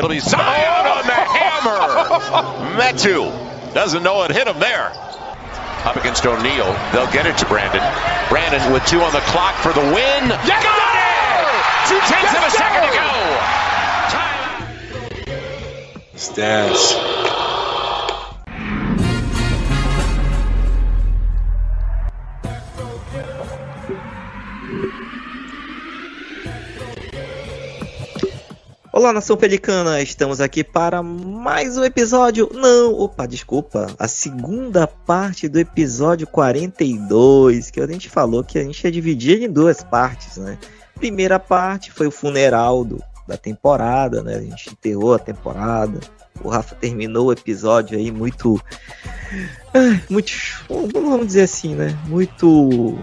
It'll be Zion on the hammer. Metu doesn't know it hit him there. Up against O'Neal. They'll get it to Brandon. Brandon with two on the clock for the win. Yes, Got it! Two tenths of a second to go. Stats. Olá, nação pelicana, estamos aqui para mais um episódio. Não, opa, desculpa, a segunda parte do episódio 42, que a gente falou que a gente ia dividir em duas partes, né? Primeira parte foi o funeral do, da temporada, né? A gente enterrou a temporada. O Rafa terminou o episódio aí muito. Muito. Vamos dizer assim, né? Muito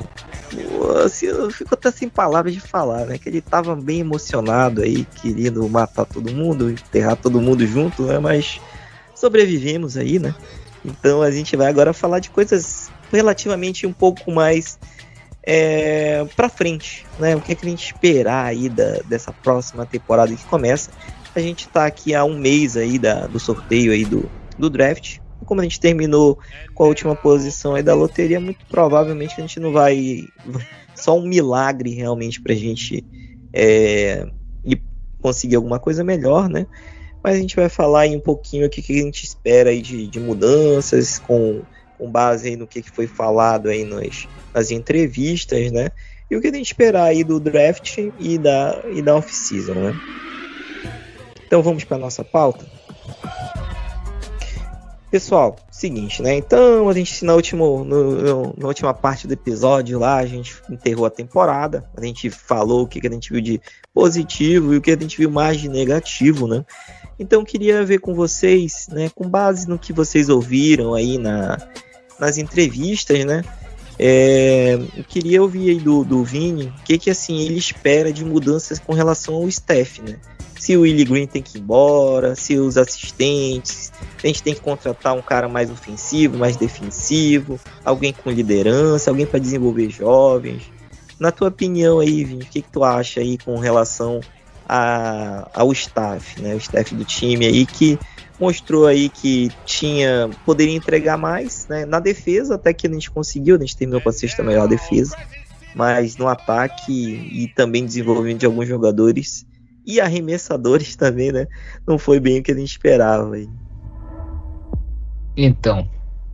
assim, eu fico até sem palavras de falar, né? Que ele tava bem emocionado aí, querendo matar todo mundo, enterrar todo mundo junto, né? Mas sobrevivemos aí, né? Então a gente vai agora falar de coisas relativamente um pouco mais é, para frente, né? O que, é que a gente esperar aí da, dessa próxima temporada que começa? A gente tá aqui há um mês aí da, do sorteio aí do, do draft, como a gente terminou com a última posição aí da loteria, muito provavelmente a gente não vai. Só um milagre realmente pra gente é, conseguir alguma coisa melhor, né? Mas a gente vai falar aí um pouquinho o que a gente espera aí de, de mudanças, com, com base aí no que, que foi falado aí nas, nas entrevistas, né? E o que a gente esperar aí do draft e da, e da off-season, né? Então vamos para nossa pauta. Pessoal, seguinte, né? Então a gente na, último, no, na última parte do episódio lá, a gente enterrou a temporada, a gente falou o que, que a gente viu de positivo e o que a gente viu mais de negativo, né? Então queria ver com vocês, né, com base no que vocês ouviram aí na, nas entrevistas, né? É, eu queria ouvir aí do, do Vini o que, que assim ele espera de mudanças com relação ao staff, né? se o Willie Green tem que ir embora, se os assistentes, a gente tem que contratar um cara mais ofensivo, mais defensivo, alguém com liderança, alguém para desenvolver jovens. Na tua opinião aí, Vini, o que, que tu acha aí com relação a, ao staff, né? O staff do time aí que mostrou aí que tinha poderia entregar mais, né? Na defesa até que a gente conseguiu, a gente terminou com a sexta melhor defesa, mas no ataque e também desenvolvimento de alguns jogadores e arremessadores também, né? Não foi bem o que a gente esperava. Então,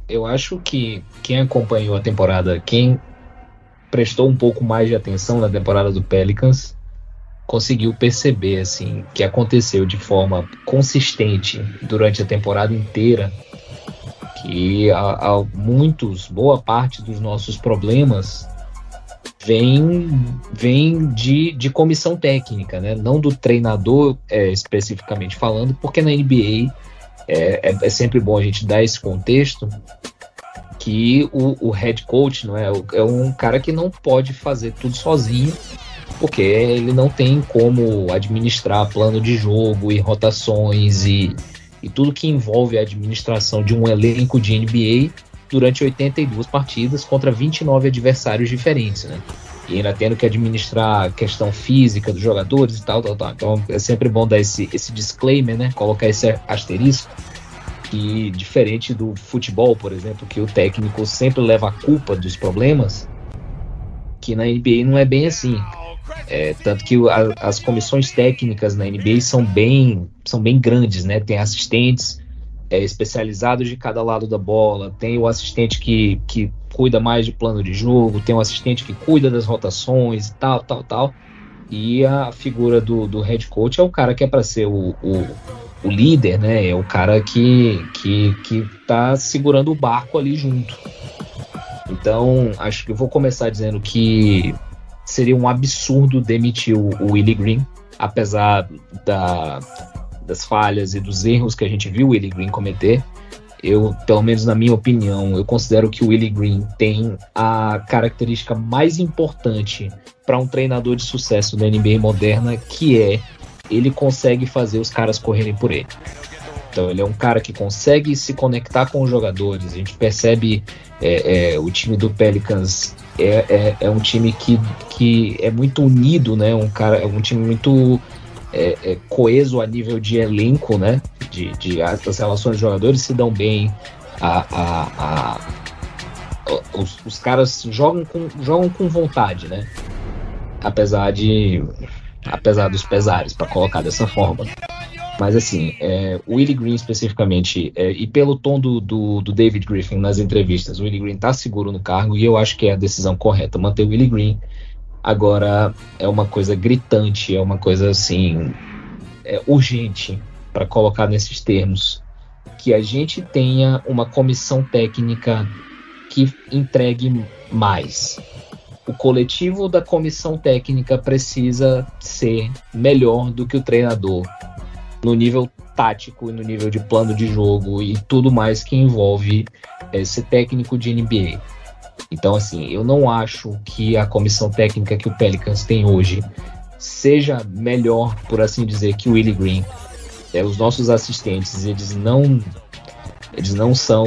eu acho que quem acompanhou a temporada, quem prestou um pouco mais de atenção na temporada do Pelicans, conseguiu perceber assim que aconteceu de forma consistente durante a temporada inteira que há, muitos, boa parte dos nossos problemas vem, vem de, de comissão técnica, né? não do treinador é, especificamente falando, porque na NBA é, é, é, sempre bom a gente dar esse contexto que o, o head coach não é, é um cara que não pode fazer tudo sozinho, porque ele não tem como administrar plano de jogo e rotações e, e tudo que envolve a administração de um elenco de NBA durante 82 partidas contra 29 adversários diferentes, né? E ainda tendo que administrar a questão física dos jogadores e tal, tal, tal. Então é sempre bom dar esse, esse disclaimer, né? Colocar esse asterisco. Que diferente do futebol, por exemplo, que o técnico sempre leva a culpa dos problemas, que na NBA não é bem assim. É, tanto que a, as comissões técnicas na NBA são bem, são bem grandes, né? Tem assistentes, é, especializados de cada lado da bola, tem o assistente que, que cuida mais de plano de jogo, tem o assistente que cuida das rotações e tal, tal, tal. E a figura do, do head coach é o cara que é para ser o, o, o, líder, né? É o cara que, que, que tá segurando o barco ali junto. Então, acho que eu vou começar dizendo que seria um absurdo demitir o, o Willie Green, apesar da, das falhas e dos erros que a gente viu o Willie Green cometer. Eu, pelo menos na minha opinião, eu considero que o Willie Green tem a característica mais importante para um treinador de sucesso da NBA moderna, que é ele consegue fazer os caras correrem por ele. Então ele é um cara que consegue se conectar com os jogadores. A gente percebe é, é, o time do Pelicans é, é, é, um time que, que é muito unido, né? Um cara, é um time muito é, é, coeso a nível de elenco, né? De, de as, relações de jogadores se dão bem, a, a, a os, os, caras jogam com, jogam com vontade, né? Apesar de apesar dos pesares, para colocar dessa forma. Mas assim, é, o Willie Green especificamente, é, e pelo tom do, do, do, David Griffin nas entrevistas, o Willie Green tá seguro no cargo e eu acho que é a decisão correta manter o Willie Green. Agora é uma coisa gritante, é uma coisa assim é, urgente para colocar nesses termos que a gente tenha uma comissão técnica que entregue mais. O coletivo da comissão técnica precisa ser melhor do que o treinador no nível tático e no nível de plano de jogo e tudo mais que envolve esse técnico de NBA. Então, assim, eu não acho que a comissão técnica que o Pelicans tem hoje seja melhor, por assim dizer, que o Willie Green. É, os nossos assistentes, eles não eles não são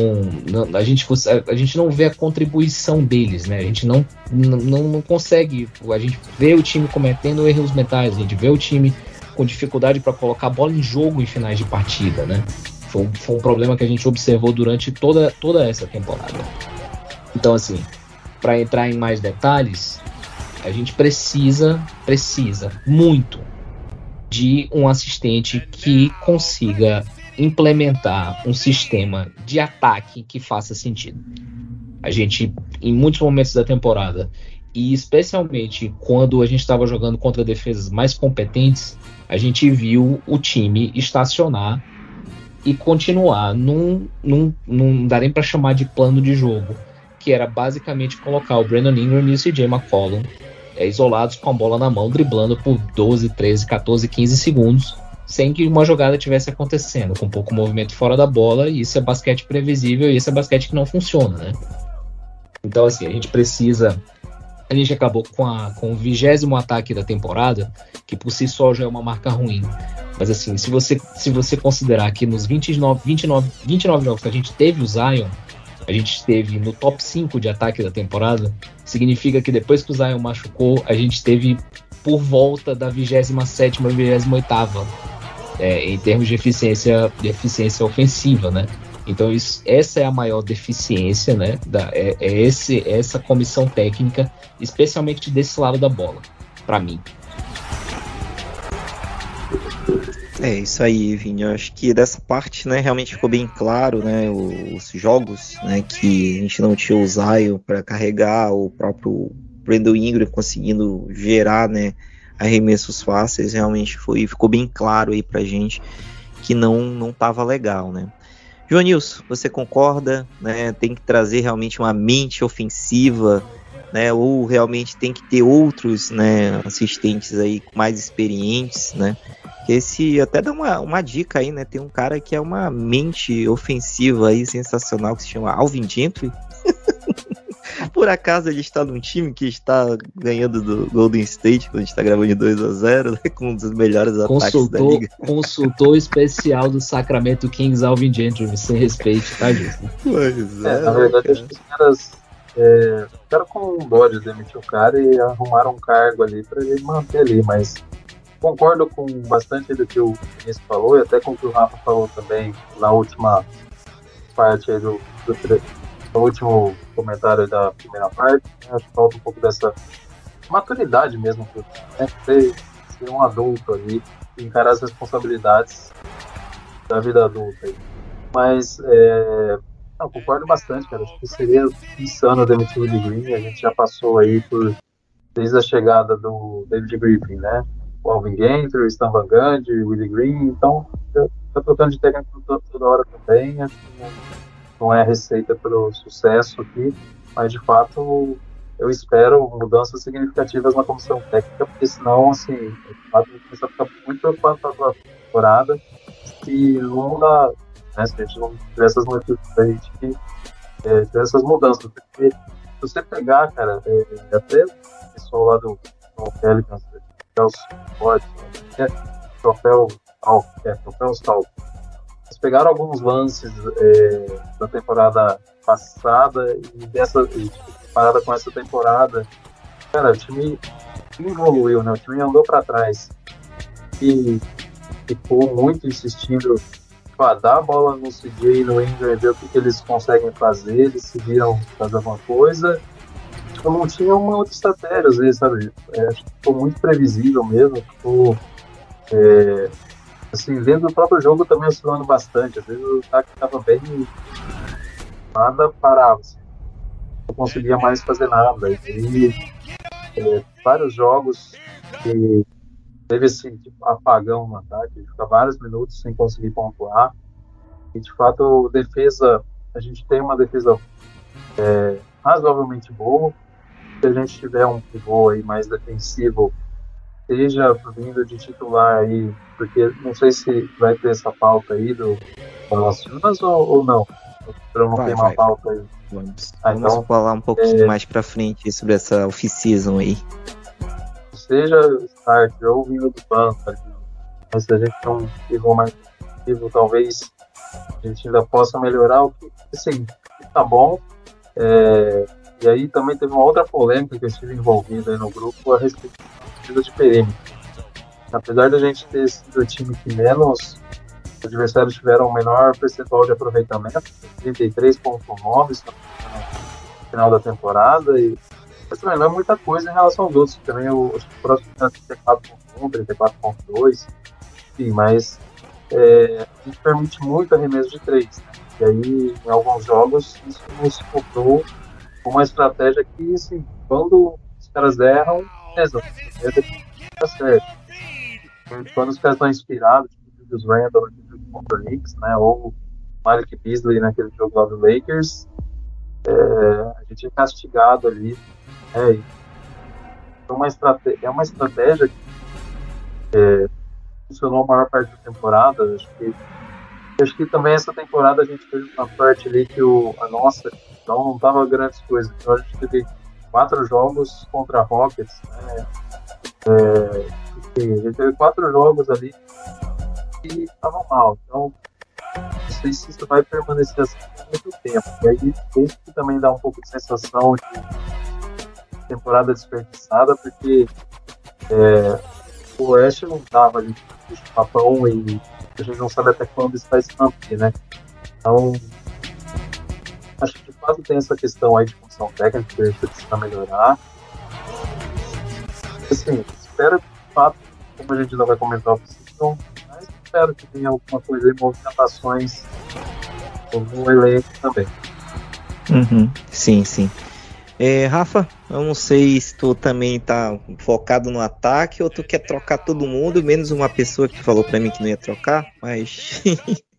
não, a gente a, gente não vê a contribuição deles né a gente não não, não consegue a gente vê o time cometendo erros mentais a gente vê o time com dificuldade para colocar a bola em jogo em finais de partida, né? Foi, foi um problema que a gente observou durante toda, toda essa temporada. Então, assim, para entrar em mais detalhes, a gente precisa, precisa muito de um assistente que consiga implementar um sistema de ataque que faça sentido. A gente, em muitos momentos da temporada, e especialmente quando a gente estava jogando contra defesas mais competentes, a gente viu o time estacionar e continuar num, num, não dá nem para chamar de plano de jogo, que era basicamente colocar o Brandon Ingram e o CJ McCollum é, isolados com a bola na mão, driblando por 12, 13, 14, 15 segundos, sem que uma jogada tivesse acontecendo, com pouco movimento fora da bola, e isso é basquete previsível e isso é basquete que não funciona, né? Então, assim, a gente precisa a gente acabou com, a, com o vigésimo ataque da temporada, que por si só já é uma marca ruim. Mas assim, se você, se você considerar que nos 29, 29, 29 jogos que a gente teve o Zion, a gente esteve no top 5 de ataque da temporada, significa que depois que o Zion machucou, a gente esteve por volta da 27 e 28 é, em termos de eficiência, de eficiência ofensiva, né? Então isso, essa é a maior deficiência, né? Da, é, é esse, essa comissão técnica, especialmente desse lado da bola, para mim. É isso aí, Vini. Eu acho que dessa parte, né, realmente ficou bem claro, né, os jogos, né, que a gente não tinha o Zion para carregar, o próprio Brandon Ingram conseguindo gerar, né, arremessos fáceis, realmente foi, ficou bem claro aí pra gente que não não tava legal, né? Joanilson, você concorda? Né? Tem que trazer realmente uma mente ofensiva, né? Ou realmente tem que ter outros né, assistentes aí mais experientes, né? Esse até dá uma, uma dica aí, né? Tem um cara que é uma mente ofensiva aí sensacional que se chama Alvin Gentry. Por acaso ele está num time que está ganhando do Golden State, quando a gente está gravando de 2 a 0 né, com um dos melhores consultor, ataques da liga. Consultor especial do Sacramento Kings, Alvin Gentry, sem respeito, tá, Justo? Pois é. é na verdade, acho que os caras é, ficaram com de demitir o cara e arrumaram um cargo ali para ele manter ali, mas concordo com bastante do que o Vinícius falou e até com o que o Rafa falou também na última parte do, do, no último comentário da primeira parte, né, acho que falta um pouco dessa maturidade mesmo, né, ser, ser um adulto ali, encarar as responsabilidades da vida adulta. Aí. Mas, é, concordo bastante, cara. Acho que seria insano demitir o Willie Green. A gente já passou aí por desde a chegada do David Griffin, né? O Alvin Gentry, Stan Van Gundy, Willie Green. Então, tá trocando de técnico toda hora também. Acho que não é receita para o sucesso aqui, mas de fato eu espero mudanças significativas na comissão técnica, porque senão, assim, de fato, a gente começa a ficar muito preocupado com a temporada. Se não dá, né, se a gente não tiver essas notícias, a gente é, ter essas mudanças, porque se você pegar, cara, é, até o pessoal lá do, Pelicans, Fortes, é, troféu Alf, é, troféu Stalk, eles pegaram alguns lances é, da temporada passada e dessa e, parada com essa temporada. Cara, o time evoluiu, né? O time andou para trás. que ficou muito insistindo para dar a bola no CJ e no Ingram, ver o que, que eles conseguem fazer, eles decidiram fazer alguma coisa. Tipo, não tinha uma outra estratégia, às vezes, sabe? É, ficou muito previsível mesmo, ficou. É, assim, vendo o próprio jogo também oscilando bastante. Às vezes o ataque estava bem. Nada parava, assim. não conseguia mais fazer nada. E é, vários jogos que teve esse tipo, apagão no ataque, fica vários minutos sem conseguir pontuar. E de fato, defesa, a gente tem uma defesa é, razoavelmente boa. Se a gente tiver um pivô aí mais defensivo, seja vindo de titular aí, porque não sei se vai ter essa pauta aí do Valanciunas ou, ou não. Para não vai, ter uma pauta aí. Vamos, ah, vamos então, falar um pouquinho é... mais para frente sobre essa off-season aí seja starter ou vindo do banco, mas se a gente tem um pivô mais ativo, talvez a gente ainda possa melhorar o que, assim, tá bom. É, e aí também teve uma outra polêmica que eu estive envolvido aí no grupo a respeito da de perímetro. Apesar da gente ter sido o time que menos os adversários tiveram o menor percentual de aproveitamento, 33,9 no final da temporada, e mas também não é muita coisa em relação aos outros. Também o, o próximo é 34.1, 34.2, enfim, mas é, a gente permite muito arremesso de três. Né? E aí, em alguns jogos, isso nos comprou uma estratégia que, assim, quando os caras erram, beleza, tá certo. Quando os caras estão inspirados, tipo o Randall contra o Knicks, né, ou Malik Beasley naquele jogo lá do Lakers, é, a gente é castigado ali é, é uma estratégia, é uma estratégia que é, funcionou a maior parte da temporada. Acho que, acho que também essa temporada a gente fez uma parte ali que o, a nossa não estava grandes coisas. Então a gente teve quatro jogos contra Rockets. Né? É, gente teve quatro jogos ali que estavam mal. Então não sei se isso vai permanecer assim por muito tempo. E aí isso também dá um pouco de sensação de temporada desperdiçada, porque é, o Oeste não tava ali de papão e a gente não sabe até quando isso vai se manter, né? Então, acho que de fato tem essa questão aí de função técnica que a gente precisa melhorar. Assim, espero que de fato, como a gente ainda vai comentar a posição, mas espero que tenha alguma coisa de movimentações no elenco também. Uhum. Sim, sim. É, Rafa, eu não sei se tu também tá focado no ataque ou tu quer trocar todo mundo, menos uma pessoa que falou para mim que não ia trocar, mas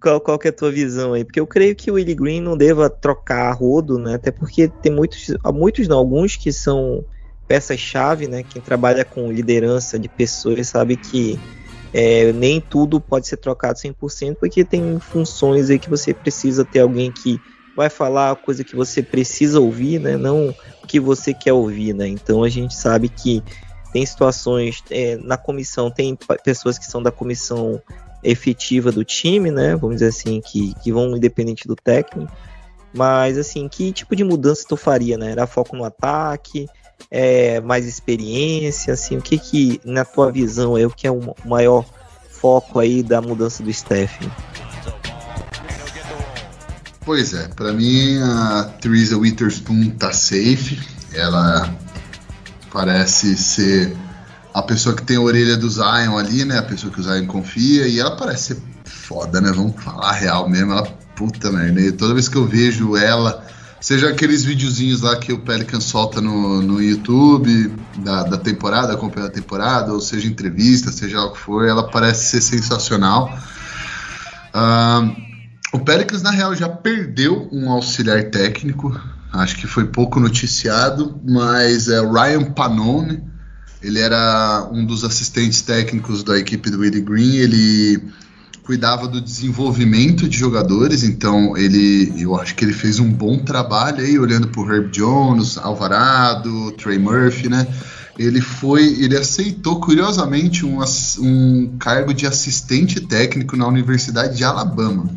qual, qual que é a tua visão aí? Porque eu creio que o Willie Green não deva trocar a rodo, né? Até porque tem muitos, muitos não, alguns que são peças-chave, né? Quem trabalha com liderança de pessoas sabe que é, nem tudo pode ser trocado 100%, porque tem funções aí que você precisa ter alguém que vai falar a coisa que você precisa ouvir, né? Não o que você quer ouvir, né? Então a gente sabe que tem situações é, na comissão, tem pessoas que são da comissão efetiva do time, né? Vamos dizer assim, que, que vão independente do técnico. Mas assim, que tipo de mudança tu faria, né? Era foco no ataque, é, mais experiência, assim, o que que na tua visão é o que é o maior foco aí da mudança do Steph? Pois é, para mim a Theresa Witherspoon tá safe. Ela parece ser a pessoa que tem a orelha do Zion ali, né? A pessoa que o Zion confia. E ela parece ser foda, né? Vamos falar real mesmo. Ela, puta merda. E toda vez que eu vejo ela, seja aqueles videozinhos lá que o Pelican solta no, no YouTube da, da temporada, acompanhando a temporada, ou seja entrevista, seja o que for, ela parece ser sensacional. Uh, o Pericles, na real, já perdeu um auxiliar técnico. Acho que foi pouco noticiado, mas é Ryan Panone. Ele era um dos assistentes técnicos da equipe do Willie Green. Ele cuidava do desenvolvimento de jogadores, então ele, eu acho que ele fez um bom trabalho aí, olhando para o Herb Jones, Alvarado, Trey Murphy, né? Ele foi, ele aceitou curiosamente um, um cargo de assistente técnico na Universidade de Alabama.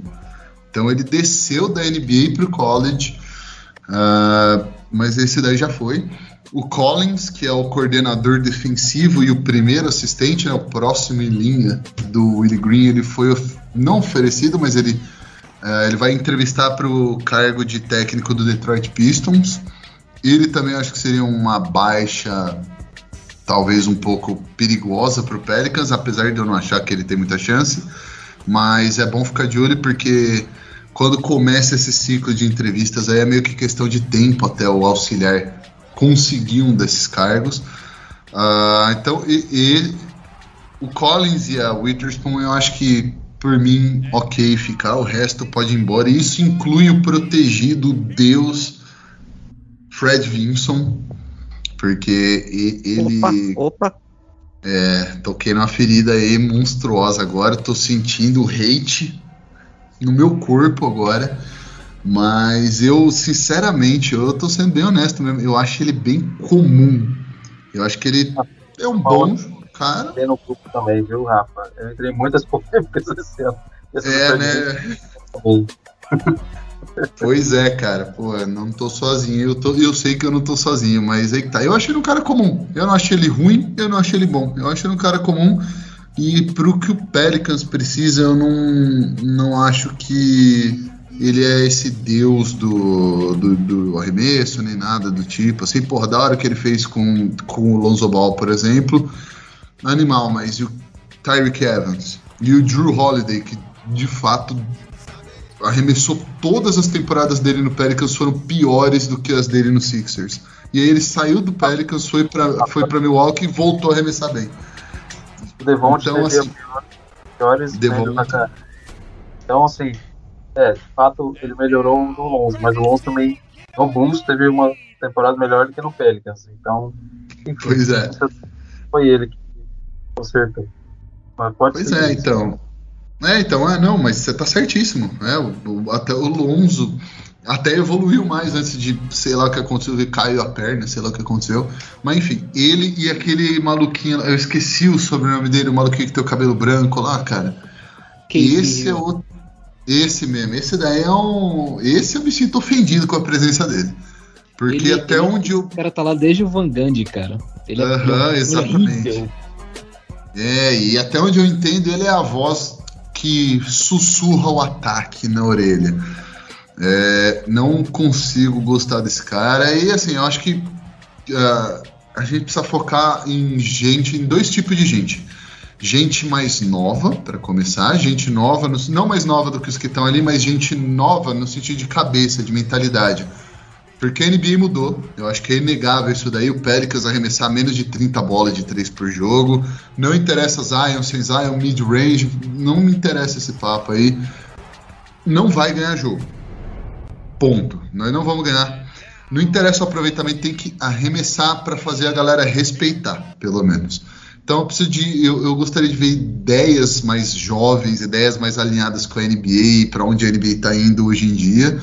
Então ele desceu da NBA para o college. Uh, mas esse daí já foi. O Collins, que é o coordenador defensivo e o primeiro assistente, né, o próximo em linha do Willie Green, ele foi não oferecido, mas ele, uh, ele vai entrevistar para o cargo de técnico do Detroit Pistons. Ele também acho que seria uma baixa, talvez um pouco perigosa para o Pelicans, apesar de eu não achar que ele tem muita chance. Mas é bom ficar de olho porque quando começa esse ciclo de entrevistas aí é meio que questão de tempo até o auxiliar conseguir um desses cargos. Uh, então, e, o Collins e a Witherspoon, eu acho que por mim, ok ficar, o resto pode ir embora. E isso inclui o protegido Deus Fred Vinson, porque ele. Opa, opa. É, toquei numa ferida aí monstruosa agora, tô sentindo hate no meu corpo agora. Mas eu, sinceramente, eu tô sendo bem honesto mesmo. Eu acho ele bem comum. Eu acho que ele é um bom cara. Tem no grupo também, viu, Rafa? Eu entrei em muitas polêmicas esse ano. É, né? pois é, cara. Pô, não tô sozinho. Eu, tô, eu sei que eu não tô sozinho, mas aí tá. Eu acho ele um cara comum. Eu não acho ele ruim, eu não acho ele bom. Eu acho ele um cara comum. E pro que o Pelicans precisa, eu não, não acho que ele é esse deus do, do, do, arremesso, nem nada do tipo. Assim, porra, da hora que ele fez com, com o Lonzo Ball, por exemplo, animal, mas e o Tyreek Evans e o Drew Holiday, que de fato arremessou todas as temporadas dele no Pelicans foram piores do que as dele no Sixers. E aí ele saiu do Pelicans, foi para foi pra Milwaukee e voltou a arremessar bem. O Devonte então, assim, piores Devonta. Então, assim, é, de fato, ele melhorou no Lonzo, mas o Lonzo também, no Bulls, teve uma temporada melhor do que no Pelicans. Então, enfim, pois é. Foi ele que consertou. Mas pode pois é, isso. então. É, então, é, não, mas você tá certíssimo. É, o, o, até o Lonzo até evoluiu mais antes de, sei lá o que aconteceu, ele caiu a perna, sei lá o que aconteceu. Mas enfim, ele e aquele maluquinho, eu esqueci o sobrenome dele, o maluquinho que tem o cabelo branco lá, cara. Que esse é outro. Esse mesmo, esse daí é um. Esse eu me sinto ofendido com a presença dele. Porque ele, até ele, onde o. O cara tá lá desde o Van Gundy, cara. Ele é Aham, exatamente. É, e até onde eu entendo, ele é a voz que sussurra o ataque na orelha. É, não consigo gostar desse cara. E assim, eu acho que uh, a gente precisa focar em gente, em dois tipos de gente. Gente mais nova, para começar, gente nova, não mais nova do que os que estão ali, mas gente nova no sentido de cabeça, de mentalidade. Porque a NBA mudou, eu acho que é inegável isso daí. O Pelicans arremessar menos de 30 bolas de 3 por jogo. Não interessa Zion, sem Zion, mid-range, não me interessa esse papo aí. Não vai ganhar jogo Ponto. Nós não vamos ganhar. Não interessa o aproveitamento, tem que arremessar para fazer a galera respeitar, pelo menos. Então eu preciso de, eu, eu, gostaria de ver ideias mais jovens, ideias mais alinhadas com a NBA, para onde a NBA está indo hoje em dia.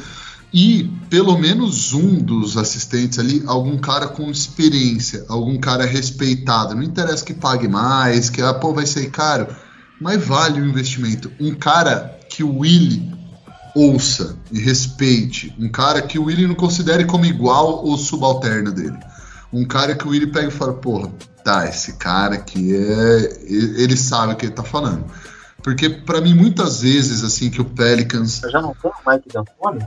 E pelo menos um dos assistentes ali, algum cara com experiência, algum cara respeitado. Não interessa que pague mais, que ah, pô, vai ser caro, mas vale o investimento. Um cara que o Willie ouça e respeite. Um cara que o Willie não considere como igual ou subalterno dele. Um cara que o Willie pega e fala, porra, tá, esse cara aqui é. Ele sabe o que ele tá falando. Porque para mim, muitas vezes, assim, que o Pelicans. Eu já não tem o Mike D'Antoni?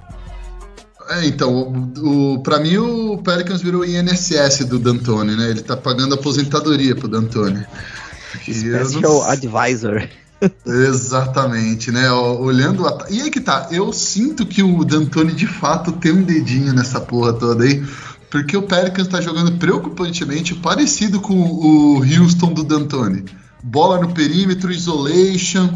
É, então, o, o, pra mim o Pelicans virou o INSS do D'Antoni, né? Ele tá pagando aposentadoria pro D'Antoni. Special não... Advisor. Exatamente, né? Olhando. A... E aí que tá, eu sinto que o D'Antoni de fato tem um dedinho nessa porra toda aí. Porque o Pelicans tá jogando preocupantemente parecido com o Houston do D'Antoni. Bola no perímetro, isolation,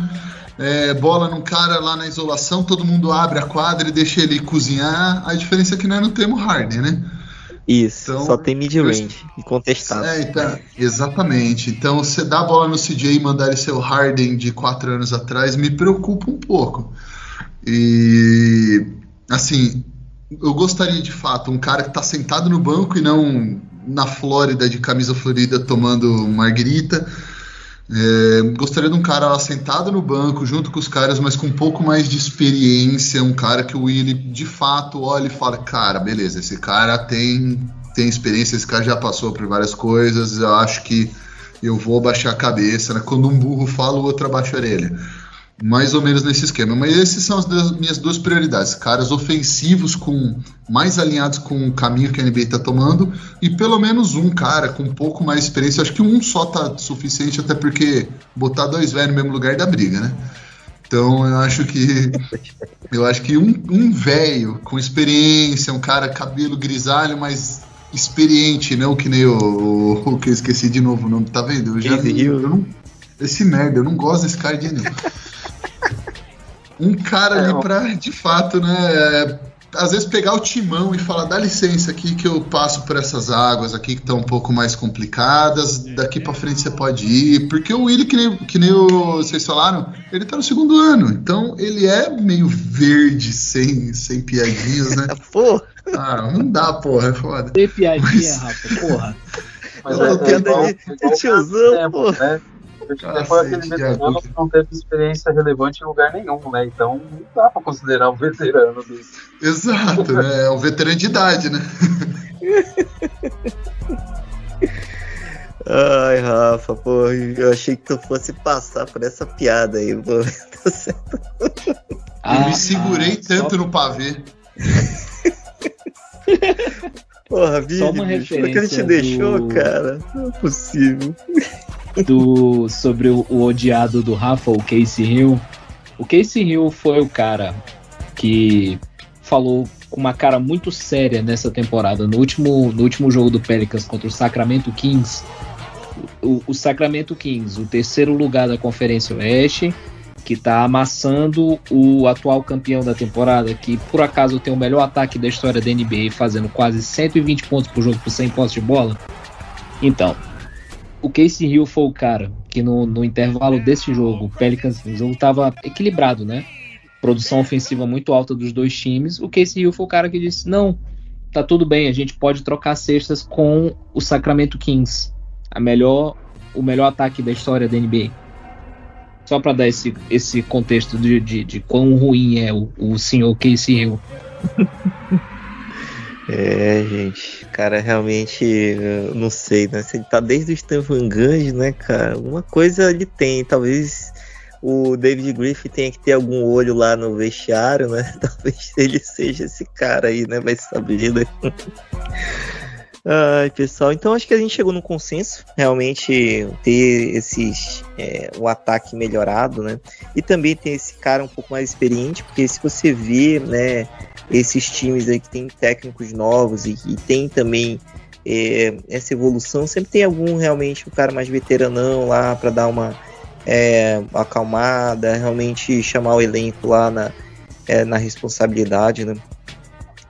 é, bola num cara lá na isolação, todo mundo abre a quadra e deixa ele cozinhar. A diferença é que nós não temos Harden, né? Isso, então, só tem mid-range e contestado. É, então, exatamente. Então, você dá a bola no CJ e mandar ele ser o Harden de quatro anos atrás me preocupa um pouco. E, assim, eu gostaria de fato um cara que está sentado no banco e não na Flórida de camisa florida tomando margarita. É, gostaria de um cara sentado no banco, junto com os caras, mas com um pouco mais de experiência. Um cara que o Willi de fato olha e fala: Cara, beleza, esse cara tem, tem experiência, esse cara já passou por várias coisas. Eu acho que eu vou baixar a cabeça. Né? Quando um burro fala, o outro abaixa a orelha mais ou menos nesse esquema. Mas esses são as minhas duas prioridades: caras ofensivos com mais alinhados com o caminho que a NBA está tomando e pelo menos um cara com um pouco mais de experiência. Acho que um só tá suficiente, até porque botar dois velhos no mesmo lugar dá briga, né? Então eu acho que eu acho que um, um velho com experiência, um cara cabelo grisalho, mas experiente, não que nem o, o, o que eu esqueci de novo, não tá vendo? Eu já eu não, esse merda, eu não gosto desse cara de nenhum um cara é, ali para, de fato, né? É, às vezes pegar o timão e falar, dá licença aqui que eu passo por essas águas aqui que estão um pouco mais complicadas, daqui para frente você pode ir, porque o Willi, que nem, que nem o, vocês falaram, ele tá no segundo ano, então ele é meio verde, sem, sem piadinhas, né? Pô! Ah, não dá, porra, é foda. Tem piadinha, Mas... Rafa, porra. Mas é, é, piada é, de, de tiozão, Né? Depois aquele veterano não teve experiência relevante em lugar nenhum, né? Então não dá pra considerar um veterano desse. Exato, né? É um veterano de idade, né? Ai, Rafa, pô, eu achei que tu fosse passar por essa piada aí, pô. Tá eu me segurei ah, tanto só... no pavê. Porra, Vini, Só uma referência que ele te deixou, do... cara? Não é possível do sobre o, o, odiado do Rafa, o Casey Hill. O Casey Hill foi o cara que falou com uma cara muito séria nessa temporada. No último, no último jogo do Pelicans contra o Sacramento Kings, o, o Sacramento Kings, o terceiro lugar da Conferência Oeste, que está amassando o atual campeão da temporada, que por acaso tem o melhor ataque da história da NBA, fazendo quase 120 pontos por jogo por 100 postos de bola. Então, o Casey Hill foi o cara que no, no intervalo desse jogo, o Pelicans, o jogo estava equilibrado, né? Produção ofensiva muito alta dos dois times. O Casey Hill foi o cara que disse: não, tá tudo bem, a gente pode trocar cestas com o Sacramento Kings, a melhor, o melhor ataque da história da NBA. Só para dar esse, esse contexto de, de, de quão ruim é o, o senhor Casey Hill. É, gente, cara, realmente, não sei, né? Ele tá desde o Stephen Gange, né, cara? Alguma coisa ele tem, talvez o David Griffith tenha que ter algum olho lá no vestiário, né? Talvez ele seja esse cara aí, né? Vai saber, né? Ai, pessoal, então acho que a gente chegou num consenso, realmente ter esses é, o ataque melhorado, né? E também ter esse cara um pouco mais experiente, porque se você vê, né, esses times aí que tem técnicos novos e, tem também é, essa evolução, sempre tem algum realmente o um cara mais veteranão lá para dar uma é, acalmada, realmente chamar o elenco lá na, é, na responsabilidade, né?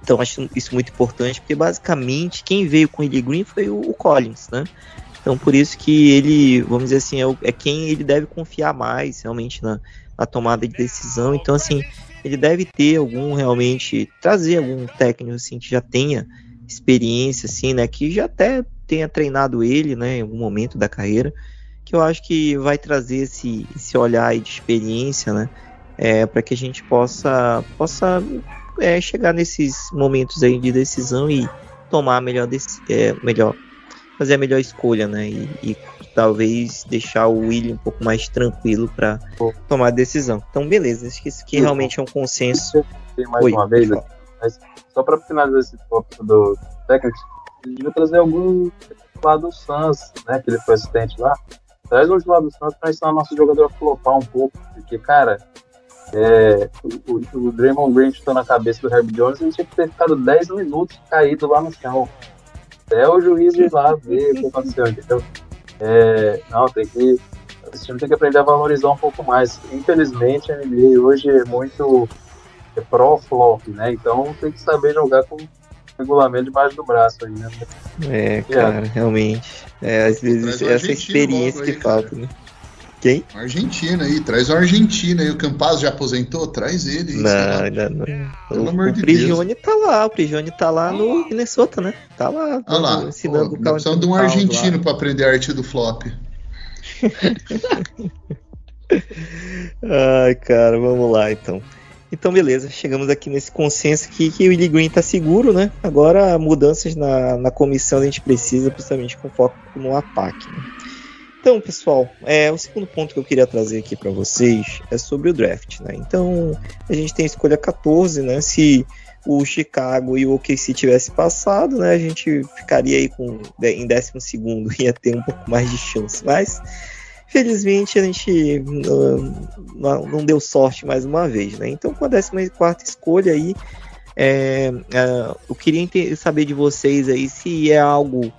Então acho isso muito importante, porque basicamente quem veio com ele Green foi o, o, Collins, né? Então por isso que ele, vamos dizer assim, é, o, é quem ele deve confiar mais realmente na, na, tomada de decisão. Então assim, ele deve ter algum realmente trazer algum técnico assim que já tenha experiência assim, né? Que já até tenha treinado ele, né? Em algum momento da carreira, que eu acho que vai trazer esse, esse olhar de experiência, né? É, para que a gente possa possa é chegar nesses momentos aí de decisão e tomar a melhor, é, melhor fazer a melhor escolha, né? E, e, talvez deixar o William um pouco mais tranquilo para tomar a decisão. Então, beleza, acho que isso aqui realmente é um consenso. Mais Oi, uma vez, mas só para finalizar esse tópico do técnico, ele devia trazer algum lá do Suns, né? Que ele foi assistente lá. Traz hoje lá do Suns para ensinar nosso jogador a flopar um pouco, porque, cara, é, o, o, Draymond Green chutou na cabeça do Herb Jones, ele tinha que ter ficado 10 minutos caído lá no chão. Até o juiz ir lá ver o que aconteceu, entendeu? É, não, tem que. Esse time tem que aprender a valorizar um pouco mais. Infelizmente, a NBA hoje é muito é pró-flop, né? Então tem que saber jogar com regulamento debaixo do braço aí, né? É, cara, realmente. É, às vezes essa experiência que falta, né? Quem? Argentina aí, traz o Argentina aí. O Campaz já aposentou? Traz ele. Não, ainda não. Pelo o, amor o de Prigione Deus. tá lá, o Prigione tá lá no Minnesota, né? Tá lá. Ah lá, ensinando o Precisamos de um argentino para aprender a arte do flop. Ai, cara, vamos lá então. Então, beleza, chegamos aqui nesse consenso aqui que o Willie Green tá seguro, né? Agora, mudanças na, na comissão a gente precisa, principalmente com foco no ataque. Né? Então, pessoal, é, o segundo ponto que eu queria trazer aqui para vocês é sobre o draft, né? Então, a gente tem a escolha 14, né? Se o Chicago e o OKC tivesse passado, né? A gente ficaria aí com, em décimo segundo, ia ter um pouco mais de chance, mas Felizmente a gente não, não, deu sorte mais uma vez, né? Então com a 14 escolha aí, é, é, eu queria saber de vocês aí se é algo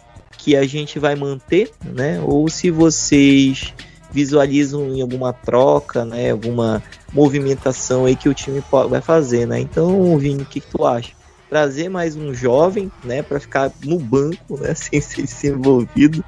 que a gente vai manter, né? Ou se vocês visualizam em alguma troca, né? Alguma movimentação aí que o time vai fazer, né? Então, Vini, o que, que tu acha? Trazer mais um jovem, né? Para ficar no banco, né? Sem ser envolvido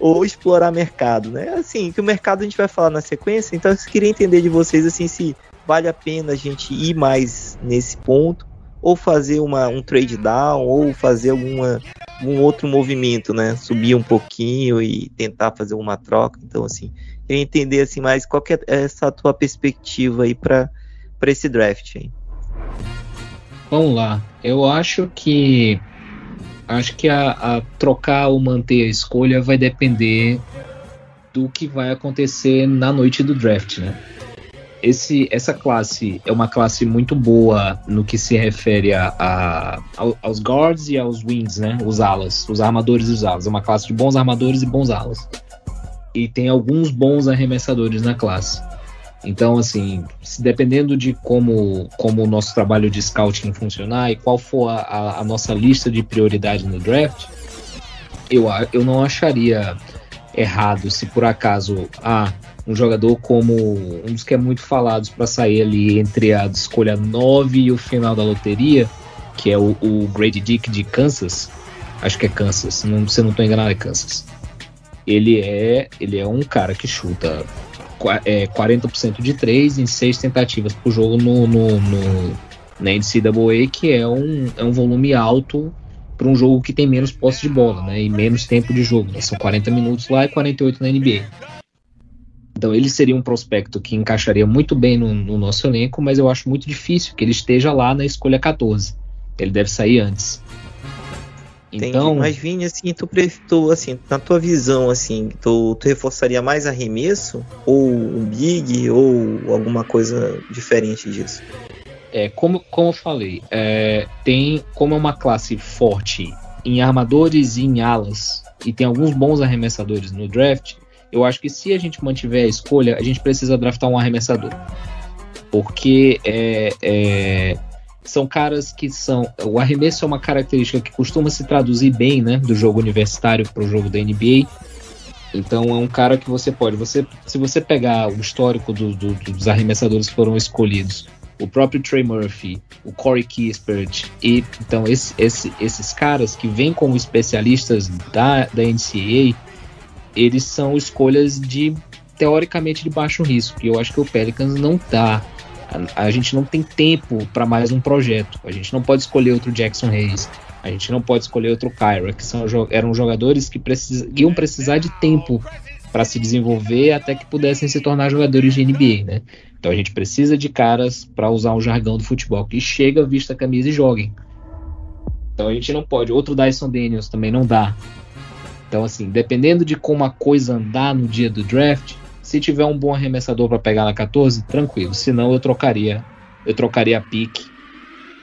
ou explorar mercado, né? Assim, que o mercado a gente vai falar na sequência, então eu queria entender de vocês assim se vale a pena a gente ir mais nesse ponto ou fazer uma, um trade down ou fazer alguma um outro movimento, né? Subir um pouquinho e tentar fazer uma troca. Então assim, queria entender assim mais qual é essa tua perspectiva aí para para esse draft aí. Vamos lá. Eu acho que acho que a, a, trocar ou manter a escolha vai depender do que vai acontecer na noite do draft, né? Esse, essa classe é uma classe muito boa no que se refere a, a, aos guards e aos wings, né? Os alas, os armadores e os alas. É uma classe de bons armadores e bons alas. E tem alguns bons arremessadores na classe. Então, assim, dependendo de como, como o nosso trabalho de scouting funcionar e qual for a, a nossa lista de prioridade no draft, eu, eu não acharia errado se por acaso ah, um jogador como um dos que é muito falados para sair ali entre a escolha 9 e o final da loteria, que é o, o Grady Dick de Kansas, acho que é Kansas, não, se não estou enganado é Kansas. Ele é, ele é um cara que chuta é, 40% de 3 em 6 tentativas por jogo no, no, no, na NCAA, que é um, é um volume alto para um jogo que tem menos posse de bola né, e menos tempo de jogo. Né, são 40 minutos lá e 48 na NBA. Então ele seria um prospecto que encaixaria muito bem no, no, nosso elenco, mas eu acho muito difícil que ele esteja lá na escolha 14. Ele deve sair antes. Entendi. Então, mas Vini, assim, tu, tu, assim, na tua visão, assim, tu, tu reforçaria mais arremesso ou um big ou alguma coisa diferente disso? É, como, como eu falei, é, tem como é uma classe forte em armadores e em alas e tem alguns bons arremessadores no draft. Eu acho que se a gente mantiver a escolha, a gente precisa draftar um arremessador, porque é, é são caras que são. O arremesso é uma característica que costuma se traduzir bem, né? Do jogo universitário para o jogo da NBA. Então é um cara que você pode. Você, se você pegar o histórico do, do, dos arremessadores que foram escolhidos, o próprio Trey Murphy, o Corey Kispert, e então esse, esse, esses caras que vêm como especialistas da, da NCAA, eles são escolhas de teoricamente de baixo risco. E eu acho que o Pelicans não dá a, a gente não tem tempo para mais um projeto. A gente não pode escolher outro Jackson Hayes. A gente não pode escolher outro Kyra, que são, eram jogadores que precis, iam precisar de tempo para se desenvolver até que pudessem se tornar jogadores de NBA, né? Então a gente precisa de caras para usar um jargão do futebol que chega, vista a camisa e joguem. Então a gente não pode. Outro Dyson Daniels também não dá. Então assim, dependendo de como a coisa andar no dia do draft, se tiver um bom arremessador para pegar na 14, tranquilo. Senão eu trocaria, eu trocaria a pique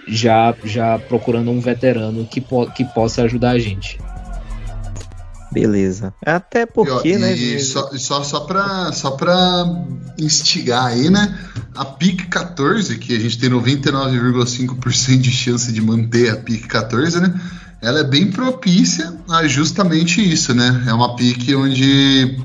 já já procurando um veterano que, po que possa ajudar a gente. Beleza. Até porque, e, né? E só, só, só para só pra instigar aí, né? A PIC 14, que a gente tem 99,5% de chance de manter a PIC 14, né? Ela é bem propícia a justamente isso, né? É uma PIC onde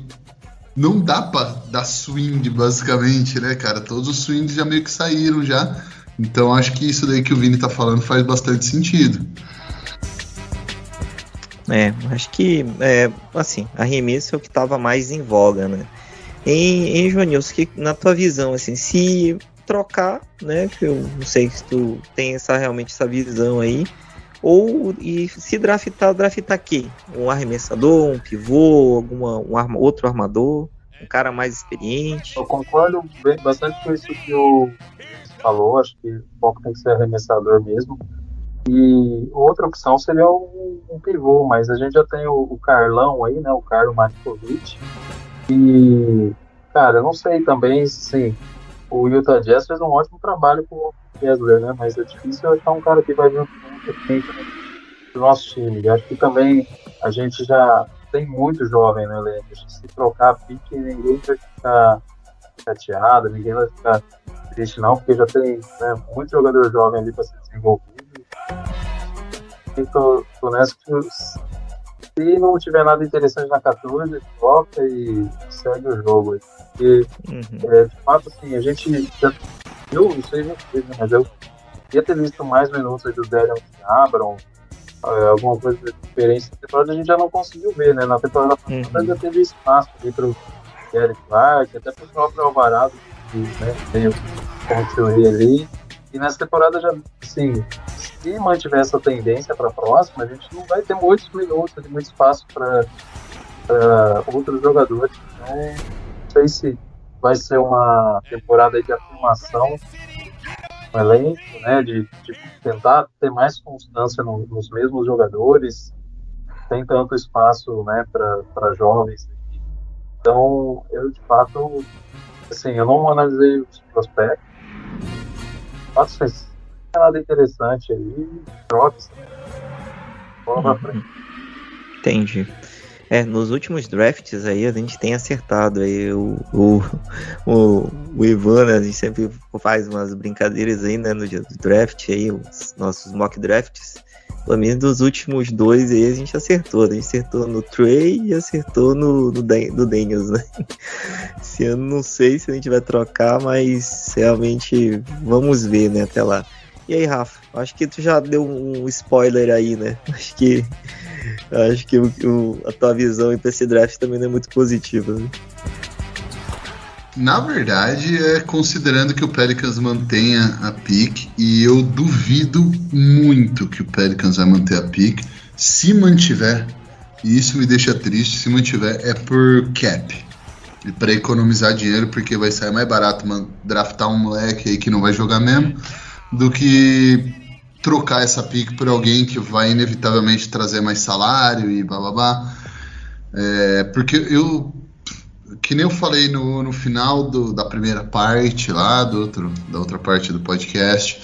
não dá pra dar swing, basicamente, né, cara? Todos os swings já meio que saíram já. Então acho que isso daí que o Vini tá falando faz bastante sentido. É, acho que, é, assim, arremesso é o que tava mais em voga, né? Em, em Joanilson, que na tua visão, assim, se trocar, né, que eu não sei se tu tem essa, realmente essa visão aí, ou e se draftar, draftar quem? Um arremessador, um pivô, alguma, um arma, outro armador? um cara mais experiente. Eu concordo bastante com isso que o falou, acho que o foco tem que ser arremessador mesmo. E outra opção seria um, um pivô, mas a gente já tem o, o Carlão aí, né? O Carlos Matkovic. E, cara, eu não sei também, sim. O Utah Jazz fez um ótimo trabalho com o Kessler, né? Mas é difícil achar um cara que vai vir tempo do nosso time. E acho que também a gente já tem muito jovem, né, Leandro? Se trocar pique, ninguém vai ficar chateado, ninguém vai ficar triste, não, porque já tem né, muito jogador jovem ali para ser desenvolvido. E tô, tô nessa que se não tiver nada interessante na 14, troca e segue o jogo. Porque, uhum. é, de fato, assim, a gente já. Eu não sei né, mas eu queria ter visto mais minutos do Darion Abram, é, alguma coisa diferente na temporada, a gente já não conseguiu ver, né? Na temporada passada uhum. já teve espaço ali para o Eric Clark, até para o próprio Alvarado, que né, veio construir ali. E nessa temporada já, assim, se mantiver essa tendência para a próxima, a gente não vai ter muitos minutos, muito espaço para outros jogadores. Então, não sei se vai ser uma temporada de afirmação no elenco, né, de, de, tentar ter mais constância no, nos mesmos jogadores, sem tanto espaço né, para jovens. Então, eu de fato, assim, eu não analisei os prospectos, fato, nada interessante aí, troca uhum. Entendi. É, nos últimos drafts aí a gente tem acertado aí o, o, o, o Ivan, né, a gente sempre faz umas brincadeiras aí, né, no dia do draft aí, os nossos mock drafts. Pelo menos dos últimos dois aí a gente acertou, né? a gente acertou no Trey e acertou no, no, no Daniels, né? Esse ano não sei se a gente vai trocar, mas realmente vamos ver, né, até lá. E aí, Rafa? Acho que tu já deu um spoiler aí, né? Acho que acho que o, o, a tua visão para esse draft também não é muito positiva. Né? Na verdade, é considerando que o Pelicans mantenha a pick, e eu duvido muito que o Pelicans vai manter a pick. Se mantiver, e isso me deixa triste, se mantiver é por cap. E para economizar dinheiro, porque vai sair mais barato draftar um moleque aí que não vai jogar mesmo do que trocar essa pick por alguém que vai inevitavelmente trazer mais salário e blá. É, porque eu, que nem eu falei no, no final do, da primeira parte lá, do outro, da outra parte do podcast,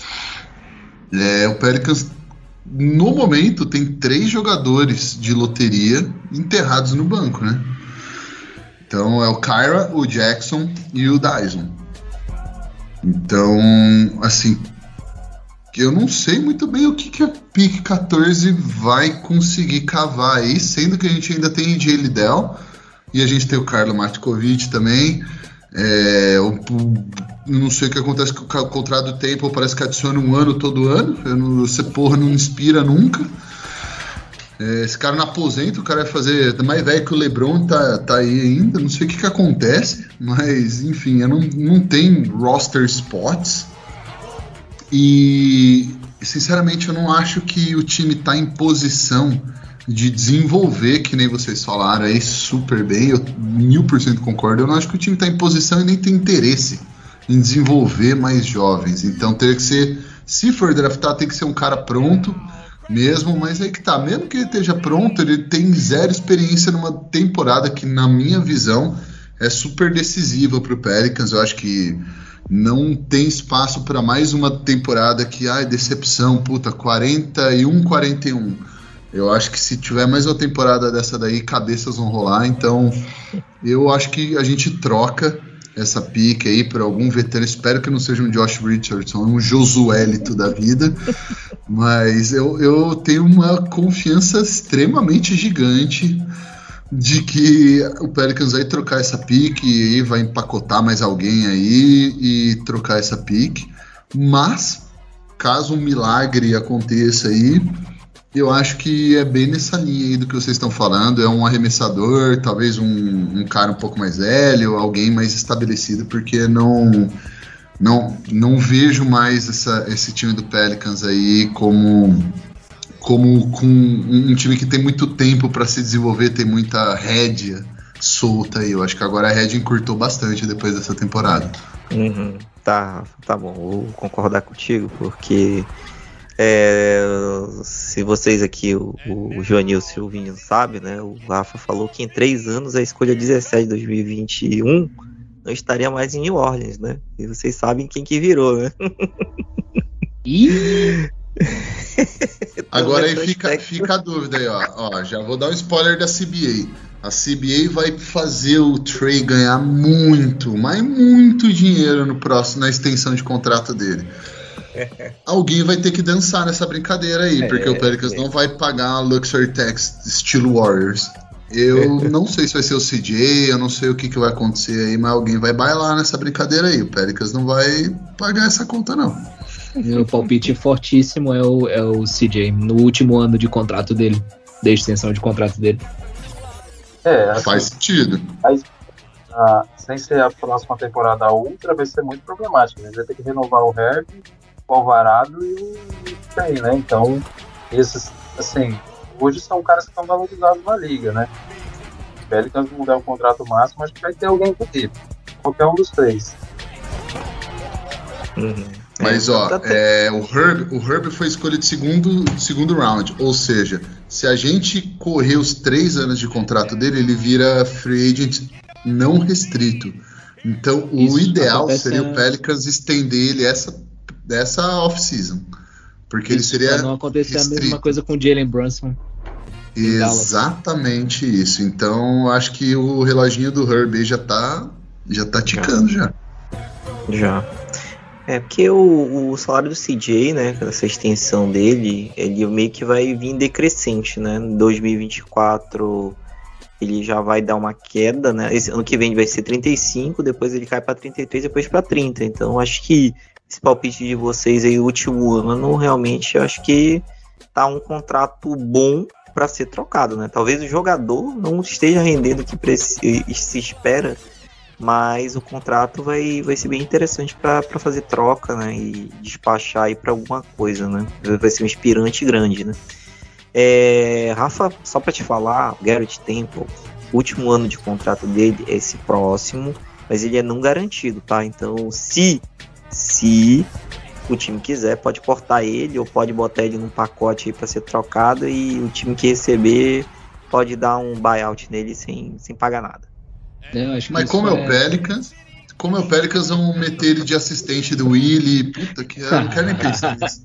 é, o Pelicans no momento tem três jogadores de loteria enterrados no banco, né? Então é o Kyra, o Jackson e o Dyson. Então, assim, eu não sei muito bem o que, que a PIC 14 vai conseguir cavar aí, sendo que a gente ainda tem DJ Lidell e a gente tem o Carlo Matkovic também. É, eu, não sei o que acontece com o contrato do tempo, parece que adiciona um ano todo ano. Eu não, essa porra não inspira nunca. É, esse cara não aposenta, o cara vai fazer mais velho que o Lebron, tá, tá aí ainda. Não sei o que, que acontece, mas enfim, eu não, não tem roster spots. E, sinceramente, eu não acho que o time está em posição de desenvolver, que nem vocês falaram aí super bem, eu mil por cento concordo. Eu não acho que o time está em posição e nem tem interesse em desenvolver mais jovens. Então teria que ser, se for draftar, tem que ser um cara pronto mesmo, mas aí que tá, mesmo que ele esteja pronto, ele tem zero experiência numa temporada que, na minha visão, é super decisiva para o Pelicans. Eu acho que não tem espaço para mais uma temporada que, ai, decepção, puta, 41, 41. Eu acho que se tiver mais uma temporada dessa daí, cabeças vão rolar. Então, eu acho que a gente troca essa pique aí para algum veterano. Espero que não seja um Josh Richardson, um Josuélito da vida. Mas eu, eu tenho uma confiança extremamente gigante de que o Pelicans vai trocar essa pique e vai empacotar mais alguém aí e trocar essa pique. Mas, caso um milagre aconteça aí, eu acho que é bem nessa linha aí do que vocês estão falando. É um arremessador, talvez um, um cara um pouco mais velho, alguém mais estabelecido, porque não não, não vejo mais essa, esse time do Pelicans aí como como com um time que tem muito tempo para se desenvolver, tem muita rédea solta aí. Eu acho que agora a Red encurtou bastante depois dessa temporada. Uhum. Tá, tá bom, vou concordar contigo, porque é, se vocês aqui, o, o Joanil e o Vinho sabem, né? O Rafa falou que em três anos a escolha 17 de 2021 não estaria mais em New Orleans, né? E vocês sabem quem que virou, né? Ih! Agora aí fica, fica a dúvida aí, ó. ó. Já vou dar um spoiler da CBA. A CBA vai fazer o Trey ganhar muito, mas muito dinheiro no próximo, na extensão de contrato dele. Alguém vai ter que dançar nessa brincadeira aí, é, porque o Pelicans é. não vai pagar a Luxury Tax estilo Warriors. Eu não sei se vai ser o CJ, eu não sei o que, que vai acontecer aí, mas alguém vai bailar nessa brincadeira aí. O Pelicans não vai pagar essa conta, não. Meu palpite fortíssimo é o, é o CJ, no último ano de contrato dele, da extensão de contrato dele. É, assim, faz sentido. Mas, ah, sem ser a próxima temporada ultra, vai ser muito problemático. Né? Vai ter que renovar o Herb, o Alvarado e o Trey, né? Então, esses, assim, hoje são caras que estão valorizados na liga, né? O Pelicans mudar o contrato máximo, acho que vai ter alguém por ele. Qualquer um dos três. Uhum. Mas ó, tá é, o, Herb, o Herb foi escolha de segundo, segundo round, ou seja, se a gente correr os três anos de contrato dele, ele vira free agent não restrito. Então, Isso, o ideal seria o Pelicans estender ele essa, essa off-season. Porque Isso, ele seria. Pra não acontecer restrito. a mesma coisa com o Jalen Brunson. Exatamente isso. Então, acho que o reloginho do Herb já tá, já tá ticando já. Já. É, porque o, o, salário do CJ, né, essa extensão dele, ele meio que vai vir decrescente, né? Em 2024 ele já vai dar uma queda, né? Esse ano que vem vai ser 35, depois ele cai para 33, depois para 30. Então acho que esse palpite de vocês aí, o último ano, realmente acho que tá um contrato bom para ser trocado, né? Talvez o jogador não esteja rendendo o que se espera mas o contrato vai, vai ser bem interessante para fazer troca, né, e despachar aí para alguma coisa, né, vai ser um inspirante grande, né. É, Rafa, só para te falar, Garrett Temple, o último ano de contrato dele é esse próximo, mas ele é não garantido, tá? Então, se se o time quiser, pode cortar ele ou pode botar ele num pacote aí para ser trocado e o time que receber pode dar um buyout nele sem, sem pagar nada. É, Mas como é o é- Pelicans, como é o Pelicans, vão meter ele de assistente do Willie. Puta que eu não quero nem pensar nisso.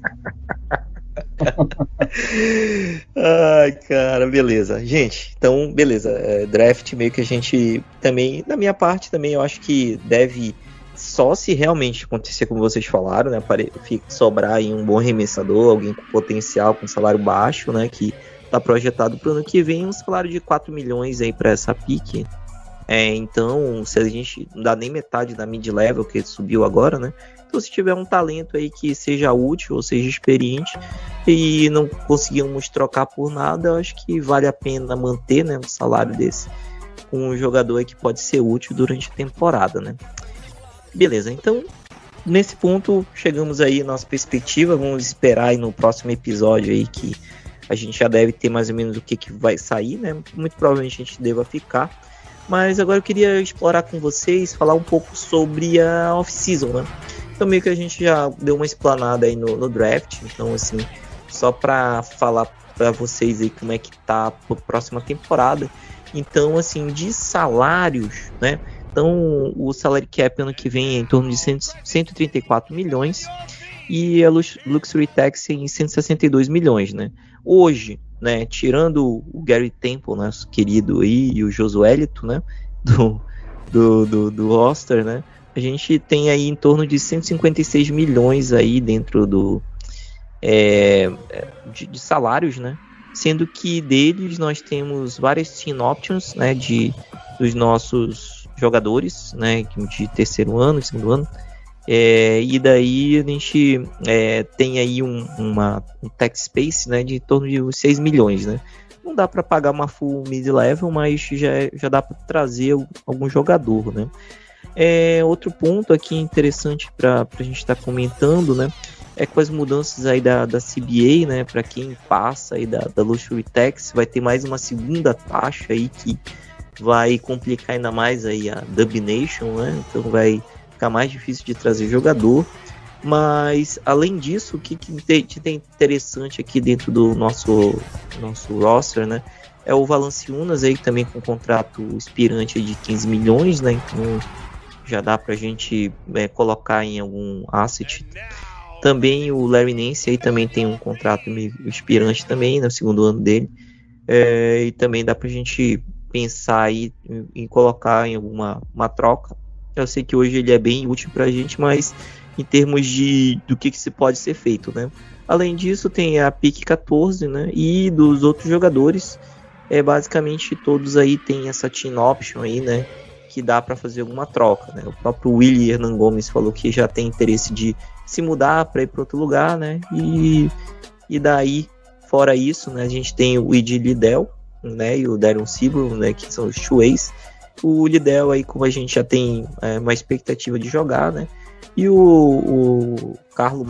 Ai, cara, beleza. Gente, então, beleza. É, draft meio que a gente também, da minha parte também, eu acho que deve só se realmente acontecer como vocês falaram, né? Sobrar aí um bom arremessador, alguém com potencial, com salário baixo, né? Que tá projetado para o ano que vem um salário de 4 milhões aí para essa pique. É, então, se a gente não dá nem metade da mid-level que subiu agora, né? Então, se tiver um talento aí que seja útil ou seja experiente e não conseguimos trocar por nada, eu acho que vale a pena manter né, um salário desse com um jogador que pode ser útil durante a temporada, né? Beleza, então nesse ponto chegamos aí nossa perspectiva. Vamos esperar aí no próximo episódio aí que a gente já deve ter mais ou menos o que, que vai sair, né? Muito provavelmente a gente deva ficar. Mas agora eu queria explorar com vocês, falar um pouco sobre a off-season, né? Então meio que a gente já deu uma explanada aí no, no draft, então assim, só para falar para vocês aí como é que tá a próxima temporada. Então assim, de salários, né? Então o salary cap ano que vem é em torno de 100, 134 milhões e a Luxury Tax em 162 milhões, né? Hoje, né, tirando o Gary Temple, nosso querido aí, e o Josuelito, né, do, do, do, do roster, né, a gente tem aí em torno de 156 milhões aí dentro do é, de, de, salários, né, sendo que deles nós temos várias team options, né, de dos nossos jogadores, né, de terceiro ano, segundo ano, é, e daí a gente é, tem aí um, uma, um tech space né, de em torno de 6 milhões. Né? Não dá para pagar uma full mid-level, mas já, já dá para trazer algum jogador. Né? É, outro ponto aqui interessante para a gente estar tá comentando né, é com as mudanças aí da, da CBA, né, para quem passa aí da, da Luxury Tax, vai ter mais uma segunda taxa aí que vai complicar ainda mais aí a Dub Nation, né? Então vai ficar mais difícil de trazer jogador. Mas além disso, o que, que tem interessante aqui dentro do nosso, nosso roster, né? É o Valanciunas aí também com um contrato expirante de 15 milhões, né? Então já dá pra gente é, colocar em algum asset. Também o Larry Nance aí também tem um contrato expirante também, no né? segundo ano dele. É, e também dá pra gente pensar aí em, em colocar em alguma uma troca. Eu sei que hoje ele é bem útil pra gente, mas em termos de do que, que se pode ser feito, né? Além disso, tem a pick 14, né? E dos outros jogadores, é basicamente todos aí tem essa team option aí, né? Que dá para fazer alguma troca, né? O próprio Willie Hernan Gomes falou que já tem interesse de se mudar para ir para outro lugar, né? E, e daí, fora isso, né? A gente tem o Id Lidell, né? E o Darren Seaborn, né? Que são os two-ways. O Lidell aí, como a gente já tem é, uma expectativa de jogar, né? E o, o Carlo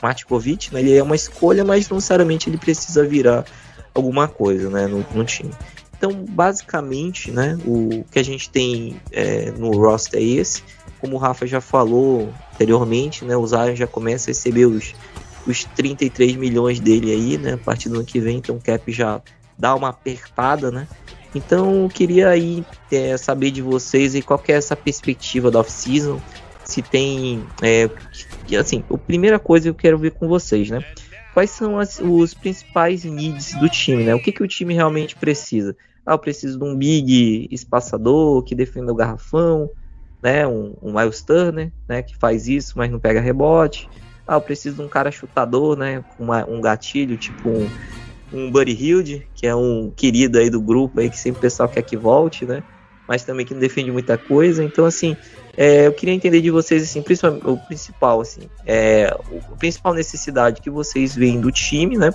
Matkovic, né, ele é uma escolha, mas não necessariamente ele precisa virar alguma coisa né, no, no time. Então, basicamente, né, o que a gente tem é, no roster é esse. Como o Rafa já falou anteriormente, né, o Zion já começa a receber os, os 33 milhões dele aí, né, a partir do ano que vem, então o cap já dá uma apertada, né. Então, eu queria aí é, saber de vocês aí, qual é essa perspectiva da off-season, se tem. É, assim, a primeira coisa que eu quero ver com vocês, né? Quais são as, os principais needs do time, né? O que, que o time realmente precisa? Ah, eu preciso de um big espaçador que defenda o garrafão, né? Um, um Miles Turner, né? Que faz isso, mas não pega rebote. Ah, eu preciso de um cara chutador, né? Um gatilho, tipo um, um Buddy Hilde, que é um querido aí do grupo aí que sempre o pessoal quer que volte, né? Mas também que não defende muita coisa. Então, assim, é, eu queria entender de vocês, assim, o principal, assim, é, a principal necessidade que vocês veem do time, né?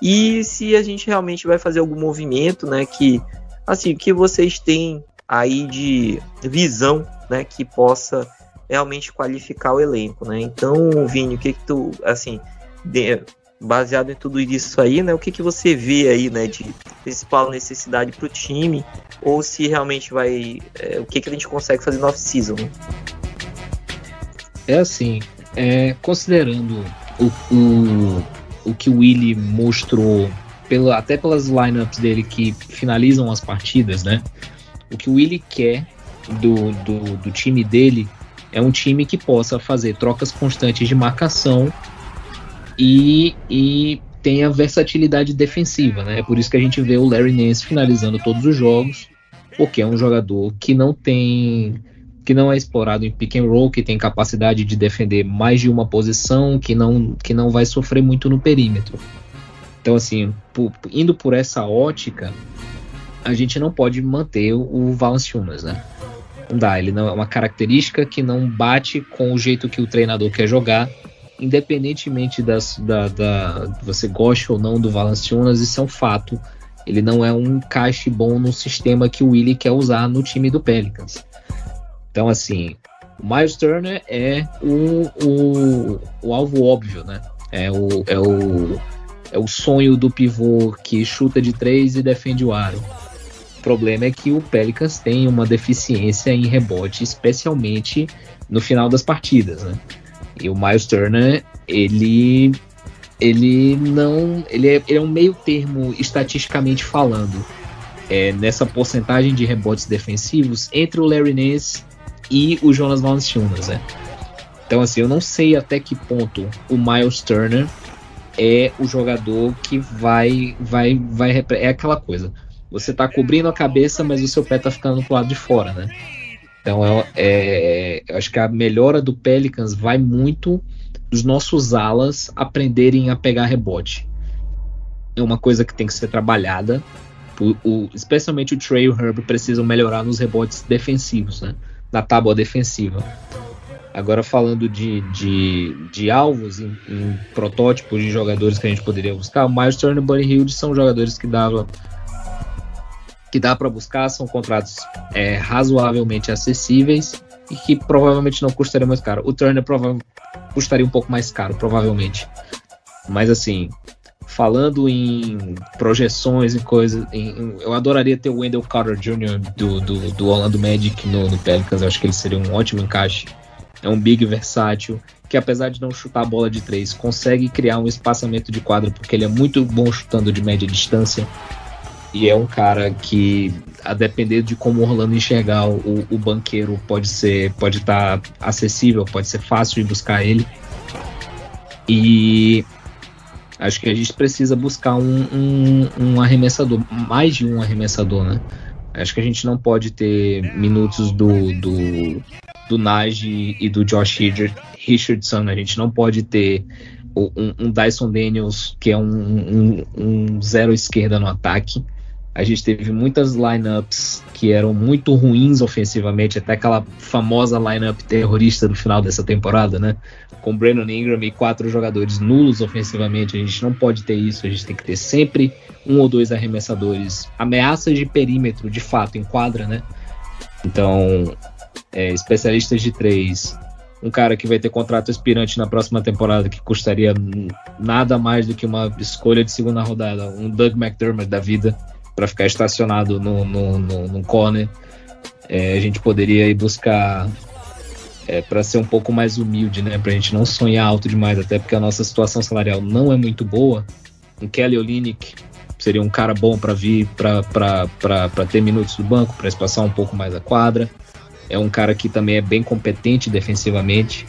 E se a gente realmente vai fazer algum movimento, né? Que, assim, que vocês têm aí de visão, né? Que possa realmente qualificar o elenco, né? Então, Vini, o que que tu, assim, de, baseado em tudo isso aí, né? O que que você vê aí, né? De principal necessidade para o time ou se realmente vai. É, o que, que a gente consegue fazer no off-season. É assim, é, considerando o, o, o que o Willie mostrou, pelo, até pelas lineups dele que finalizam as partidas, né? O que o Willie quer do, do, do time dele é um time que possa fazer trocas constantes de marcação e, e tenha versatilidade defensiva, né? É por isso que a gente vê o Larry Nance finalizando todos os jogos, porque é um jogador que não tem que não é explorado em pick and roll, que tem capacidade de defender mais de uma posição, que não que não vai sofrer muito no perímetro. Então assim, indo por essa ótica, a gente não pode manter o Valanciunas, né? Não dá, ele não é uma característica que não bate com o jeito que o treinador quer jogar independentemente das, da, da, você goste ou não do Valanciunas, isso é um fato. Ele não é um encaixe bom no sistema que o Willie quer usar no time do Pelicans. Então, assim, o Miles Turner é o, o, o alvo óbvio, né? É o, é, o, é o sonho do pivô que chuta de três e defende o aro. O problema é que o Pelicans tem uma deficiência em rebote, especialmente no final das partidas, né? E o Miles Turner, ele ele não, ele é, ele é um meio termo estatisticamente falando, é, nessa porcentagem de rebotes defensivos entre o Larry Nance e o Jonas Valanciunas, né? Então assim, eu não sei até que ponto o Miles Turner é o jogador que vai vai vai é aquela coisa. Você tá cobrindo a cabeça, mas o seu pé tá ficando pro lado de fora, né? Então, é, é, eu acho que a melhora do Pelicans vai muito dos nossos alas aprenderem a pegar rebote. É uma coisa que tem que ser trabalhada. O, o, especialmente o Trey e o Herb precisam melhorar nos rebotes defensivos, né? na tábua defensiva. Agora falando de, de, de alvos em, em, protótipos de jogadores que a gente poderia buscar, o Miles Turner e o Buddy Hield são jogadores que davam que dá para buscar são contratos é, razoavelmente acessíveis e que provavelmente não custariam mais caro. O Turner custaria um pouco mais caro, provavelmente. Mas assim, falando em projeções e coisas, eu adoraria ter o Wendell Carter Jr. do, do, do Orlando Magic no, no Pelicans. Eu acho que ele seria um ótimo encaixe. É um big versátil que apesar de não chutar a bola de três, consegue criar um espaçamento de quadra porque ele é muito bom chutando de média distância. E é um cara que, a depender de como o Orlando enxergar o, o banqueiro, pode ser, pode estar tá acessível, pode ser fácil de buscar ele. E acho que a gente precisa buscar um, um, um arremessador, mais de um arremessador, né? Acho que a gente não pode ter minutos do, do, do Najee e do Josh Richardson. A gente não pode ter um, um Dyson Daniels que é um, um, zero esquerda no ataque. A gente teve muitas lineups que eram muito ruins ofensivamente, até aquela famosa lineup terrorista do final dessa temporada, né? Com Brandon Ingram e quatro jogadores nulos ofensivamente. A gente não pode ter isso, a gente tem que ter sempre um ou dois arremessadores. Ameaças de perímetro, de fato, em quadra, né? Então, é, especialistas de três, um cara que vai ter contrato aspirante na próxima temporada que custaria nada mais do que uma escolha de segunda rodada, um Doug McDermott da vida para ficar estacionado no, no, no, no corner. É, a gente poderia ir buscar é, para ser um pouco mais humilde, né? Para a gente não sonhar alto demais, até porque a nossa situação salarial não é muito boa. Um Kelly Olynyk seria um cara bom para vir para ter minutos do banco, para espaçar um pouco mais a quadra. É um cara que também é bem competente defensivamente.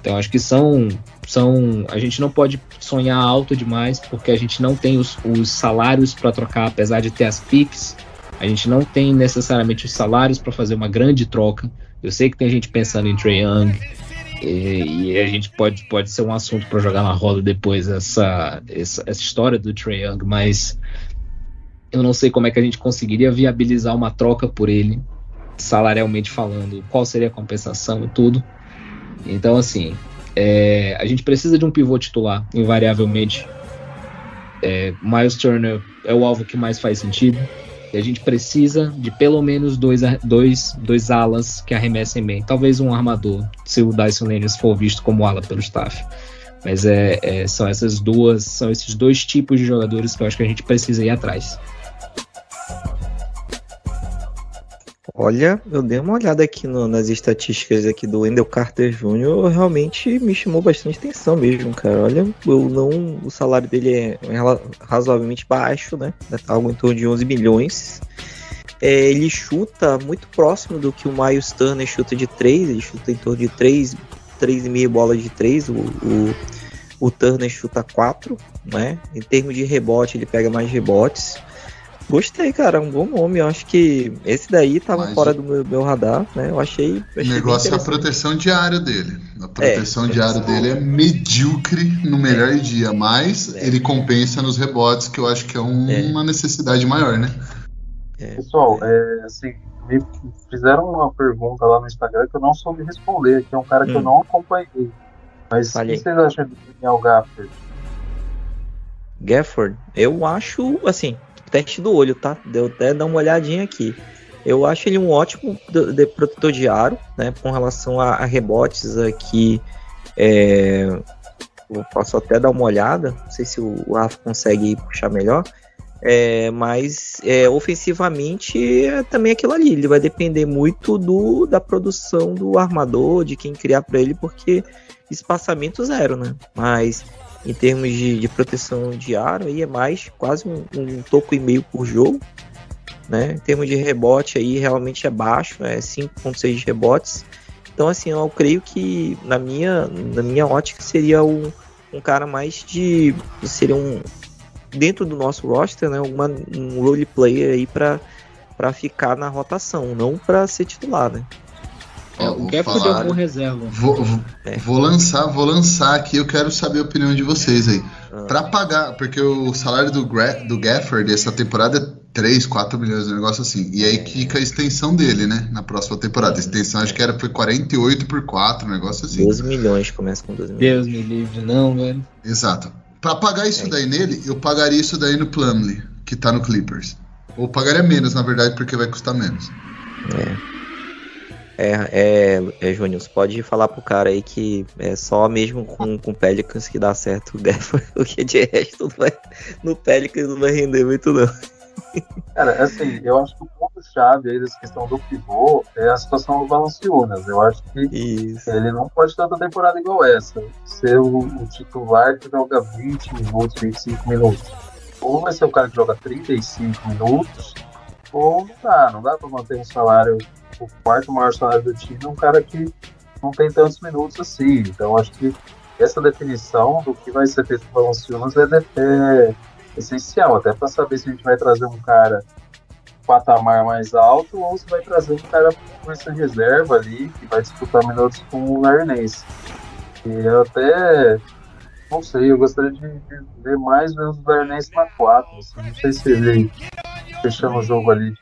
Então acho que são são a gente não pode sonhar alto demais porque a gente não tem os, os salários para trocar, apesar de ter as picks. A gente não tem necessariamente os salários para fazer uma grande troca. Eu sei que tem gente pensando em Trey Young e, e a gente pode, pode ser um assunto para jogar na roda depois essa, essa, essa história do Trey Young, mas eu não sei como é que a gente conseguiria viabilizar uma troca por ele salarialmente falando, qual seria a compensação e tudo. Então, assim, é, a gente precisa de um pivô titular, invariavelmente. É, Miles Turner é o alvo que mais faz sentido. E a gente precisa de pelo menos dois, dois, dois alas que arremessem bem. Talvez um armador, se o Dyson Daniels for visto como ala pelo staff. Mas é, é, são essas duas, são esses dois tipos de jogadores que eu acho que a gente precisa ir atrás. Olha, eu dei uma olhada aqui no, nas estatísticas aqui do Wendell Carter Jr. Realmente me chamou bastante atenção mesmo, cara. Olha, eu não, o salário dele é razoavelmente baixo, né? Algo em torno de 11 milhões. É, ele chuta muito próximo do que o Miles Turner chuta de 3. Ele chuta em torno de 3, 3,5 bolas de 3. O, o, o Turner chuta 4, né? Em termos de rebote, ele pega mais rebotes. Gostei, cara, um bom nome. Eu acho que esse daí tava Mas fora do meu, meu, radar, né? Eu achei. O negócio é a proteção diária dele. A proteção é, diária dele é medíocre no melhor é. dia, mas é. ele compensa nos rebotes, que eu acho que é, um, é. uma necessidade maior, né? É. Pessoal, é, assim, me fizeram uma pergunta lá no Instagram que eu não soube responder, que é um cara hum. que eu hum. não acompanhei. Mas o que vocês acham do Daniel Gafford? Gafford? Eu acho, assim, teste do olho, tá? Deu até dar uma olhadinha aqui. Eu acho ele um ótimo de, de protetor de aro, né? Com relação a, a rebotes aqui. É, eu posso até dar uma olhada. Não sei se o, Rafa consegue puxar melhor. É, mas é, ofensivamente é também aquilo ali. Ele vai depender muito do, da produção do armador, de quem criar para ele, porque espaçamento zero, né? Mas em termos de, de proteção de aro, aí é mais quase um, um, toco e meio por jogo. Né? Em termos de rebote, aí realmente é baixo, é 5,6 rebotes. Então, assim, eu creio que na minha, na minha ótica seria um, um cara mais de. Seria um. Dentro do nosso roster, né? Uma, um role player aí para ficar na rotação, não para ser titular, né? É, o Gafford é um reserva. Vou, vou, é. vou, lançar, vou lançar aqui, eu quero saber a opinião de vocês aí. Ah. Para pagar, porque o salário do, do Gafford essa temporada é 3, 4 milhões, um negócio assim. E aí fica a extensão dele, né? Na próxima temporada. A extensão acho que era foi 48 por 4, um negócio assim. 12 milhões, começa com 12 milhões. Deus me livre, não, velho. Exato. Para pagar isso é. daí nele, eu pagaria isso daí no Plumlee, que tá no Clippers. Ou pagaria menos, na verdade, porque vai custar menos. É. É, é, é Júnior, você pode falar pro cara aí que é só mesmo com, com Pelicans que dá certo o Defa, porque de resto vai, no Pelicans não vai render muito não. Cara, assim, eu acho que o ponto-chave aí dessa questão do pivô é a situação do Valanciunas. Eu acho que Isso. ele não pode ter outra temporada igual essa. Ser o, o, titular que joga 20 minutos, 25 minutos. Ou vai ser o cara que joga 35 minutos, ou não dá. Não dá pra manter um salário, o quarto maior salário do time, um cara que não tem tantos minutos assim. Então, acho que essa definição do que vai ser feito com o Valanciunas é, é essencial, até para saber se a gente vai trazer um cara patamar mais alto ou se vai trazer um cara com essa reserva ali que vai disputar minutos com o Larnense. E eu até não sei, eu gostaria de, de ver mais menos o Larnense na 4. Assim, não sei se ele fechando o jogo ali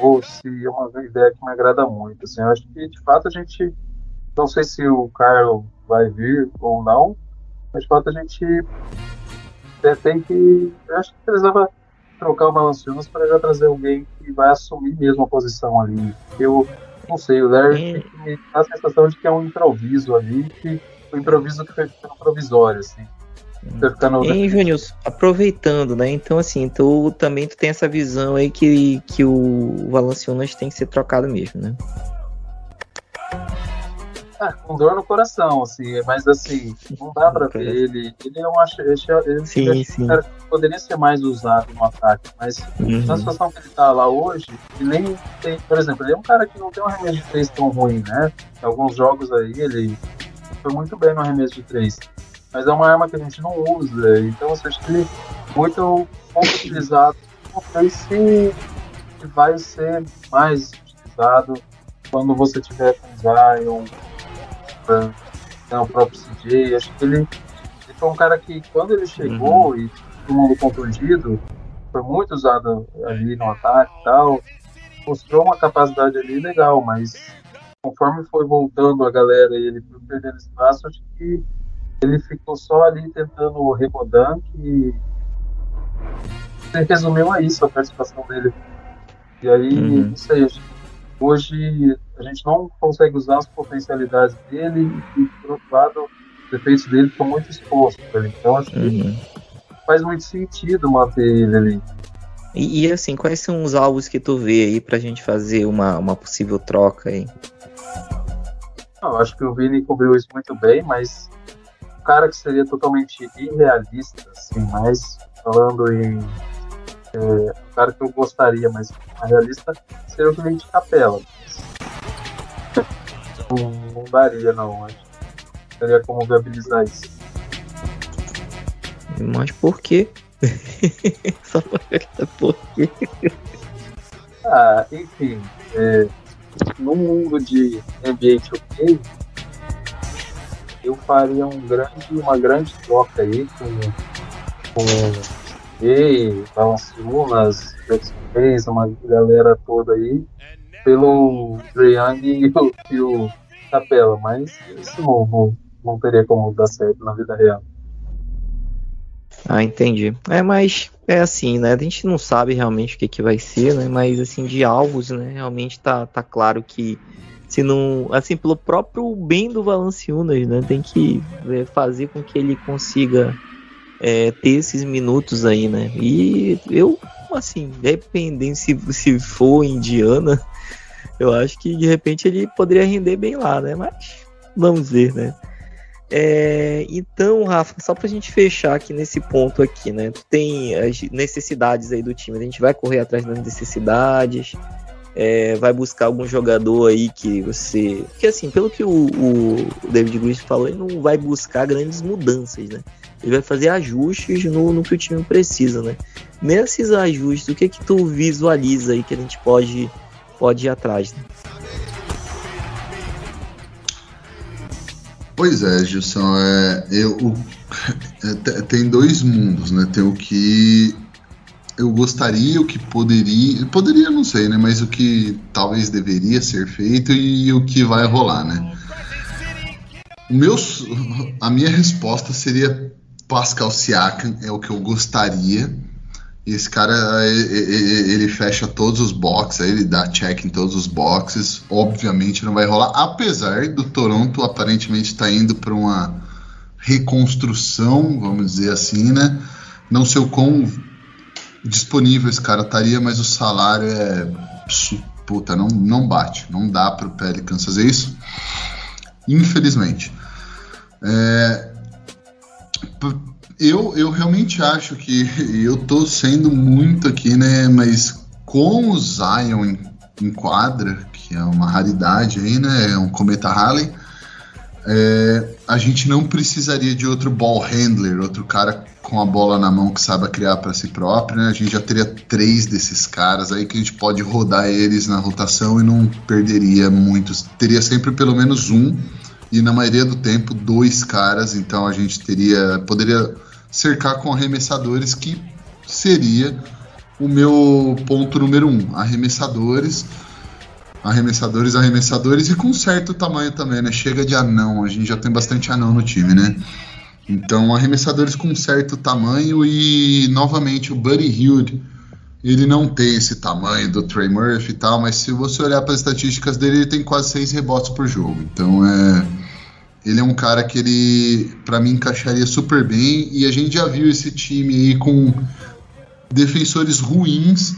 ou se é uma ideia que me agrada muito. Assim, eu acho que de fato a gente não sei se o Carlos vai vir ou não, mas de fato a gente é, tem que. Eu acho que precisava trocar o Valanciunas para já trazer alguém que vai assumir mesmo a posição ali. Eu não sei, o Larry é. me dá a sensação de que é um improviso ali, que o improviso que foi provisório, assim. Ficando... Hein, Júnior, aproveitando, né? Então, assim, tu também tu tem essa visão aí que, que o Valanciunas tem que ser trocado mesmo, né? Ah, com dor no coração, assim, mas assim, não dá pra ver ele. Ele é um ele, sim, ele sim. Cara, poderia ser mais usado no ataque, mas uhum. na situação que ele tá lá hoje, ele nem tem, por exemplo, ele é um cara que não tem um arremesso de três tão ruim, né? Em alguns jogos aí ele foi muito bem no arremesso de três. Mas é uma arma que a gente não usa, então assim, acho que ele é muito pouco utilizado. Não sei se vai ser mais utilizado quando você tiver com Zion, né, o próprio CJ. Acho que ele, ele, foi um cara que, quando ele chegou uhum. e todo mundo contundido, foi muito usado ali no ataque e tal. Mostrou uma capacidade ali legal, mas conforme foi voltando a galera e ele foi perdendo espaço, acho que ele ficou só ali tentando rebodar e resumiu a isso a participação dele. E aí, uhum. não sei, hoje a gente não consegue usar as potencialidades dele e, por outro lado, os defeitos dele estão muito expostos. Então, acho que uhum. faz muito sentido manter ele ali. E, e, assim, quais são os alvos que tu vê aí pra gente fazer uma, uma possível troca aí? Não, acho que o Vini cobriu isso muito bem, mas cara que seria totalmente irrealista, assim, mas falando em é, um cara que eu gostaria, mas realista, seria o Cliente Capela. Não, não daria, não. Acho que teria como viabilizar isso. Mas por quê? Só pra perguntar por quê? Ah, enfim. É, no mundo de ambiente ok, eu faria um grande, uma grande troca aí com, com e Valanciunas, Jackson Reis, uma galera toda aí, pelo Young e o, e o Capela, mas isso não, não, não teria como dar certo na vida real. Ah, entendi. É, mas é assim, né? A gente não sabe realmente o que, que vai ser, né? Mas assim, de alvos, né? Realmente tá, tá claro que se não, assim, pelo próprio bem do Valanciunas, né? Tem que é, fazer com que ele consiga é, ter esses minutos aí, né? E eu, assim, dependendo se, se for Indiana, eu acho que de repente ele poderia render bem lá, né? Mas vamos ver, né? É, então, Rafa, só pra gente fechar aqui nesse ponto aqui, né? Tem as necessidades aí do time, a gente vai correr atrás das necessidades, é, vai buscar algum jogador aí que você. Porque assim, pelo que o, o David Green falou, ele não vai buscar grandes mudanças, né? Ele vai fazer ajustes no, no que o time precisa, né? Nesses ajustes, o que que tu visualiza aí que a gente pode, pode ir atrás, né? Pois é, Gilson, é, eu, é, tem dois mundos, né? Tem o que eu gostaria, o que poderia, poderia não sei, né? Mas o que talvez deveria ser feito e o que vai rolar, né? O meu, a minha resposta seria Pascal Siakam, é o que eu gostaria. Esse cara, ele, fecha todos os boxes, ele dá check em todos os boxes. Obviamente não vai rolar, apesar do Toronto aparentemente estar tá indo para uma reconstrução, vamos dizer assim, né? Não sei o quão disponível esse cara estaria, mas o salário é. Puta, não, não bate. Não dá para o Pelicans fazer isso. Infelizmente. É, eu, eu realmente acho que eu tô sendo muito aqui, né? Mas com o Zion em, em quadra, que é uma raridade aí, né? É um cometa Halley. É, a gente não precisaria de outro ball handler, outro cara com a bola na mão que saiba criar para si próprio, né? A gente já teria três desses caras aí que a gente pode rodar eles na rotação e não perderia muitos. Teria sempre pelo menos um e na maioria do tempo dois caras, então a gente teria poderia cercar com arremessadores, que seria o meu ponto número um. Arremessadores, arremessadores, arremessadores e com certo tamanho também, né? Chega de anão, a gente já tem bastante anão no time, né? Então, arremessadores com certo tamanho e, novamente, o Buddy Hield, ele não tem esse tamanho do Trey Murphy e tal, mas se você olhar para as estatísticas dele, ele tem quase seis rebotes por jogo. Então, é ele é um cara que ele, para mim, encaixaria super bem. E a gente já viu esse time aí com defensores ruins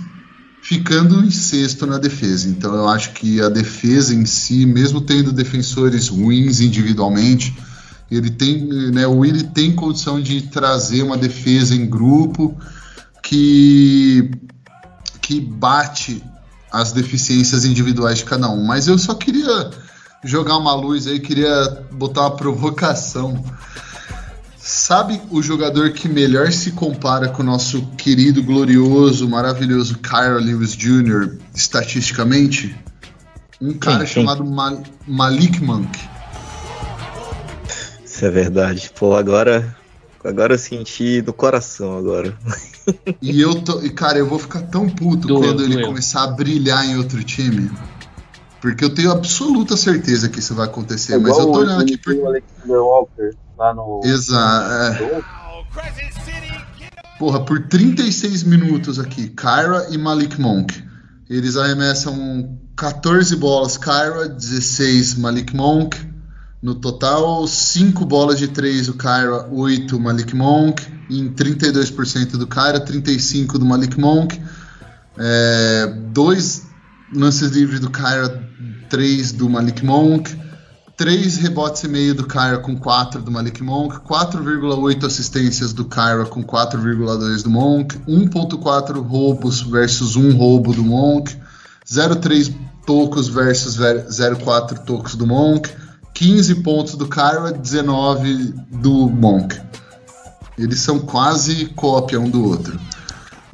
ficando em sexto na defesa. Então eu acho que a defesa em si, mesmo tendo defensores ruins individualmente, ele tem, né, o Willi tem condição de trazer uma defesa em grupo que que bate as deficiências individuais de cada um. Mas eu só queria jogar uma luz aí, queria botar uma provocação. Sabe o jogador que melhor se compara com o nosso querido, glorioso, maravilhoso Kyra Lewis Jr. estatisticamente? Um cara sim, chamado Mal Malik Monk. Isso é verdade. Pô, agora, agora eu senti do coração agora. E eu tô, e cara, eu vou ficar tão puto doeu, quando ele doeu. começar a brilhar em outro time. Porque eu tenho absoluta certeza que isso vai acontecer. É mas eu tô olhando aqui por. Alexander Walker lá no. Exato. É. Porra, por 36 minutos aqui, Kyra e Malik Monk. Eles arremessam 14 bolas Kyra, 16 Malik Monk. No total, 5 bolas de 3 o Kyra, 8 Malik Monk. Em 32% do Kyra, 35% do Malik Monk. É, dois lances livres do Kyra 3 do Malik Monk, 3 rebotes e meio do Kyra com 4 do Malik Monk, 4,8 assistências do Kyra com 4,2 do Monk, 1.4 roubos versus 1 roubo do Monk, 0,3 tocos versus 0,4 tocos do Monk, 15 pontos do Kyra, 19 do Monk. Eles são quase cópia um do outro.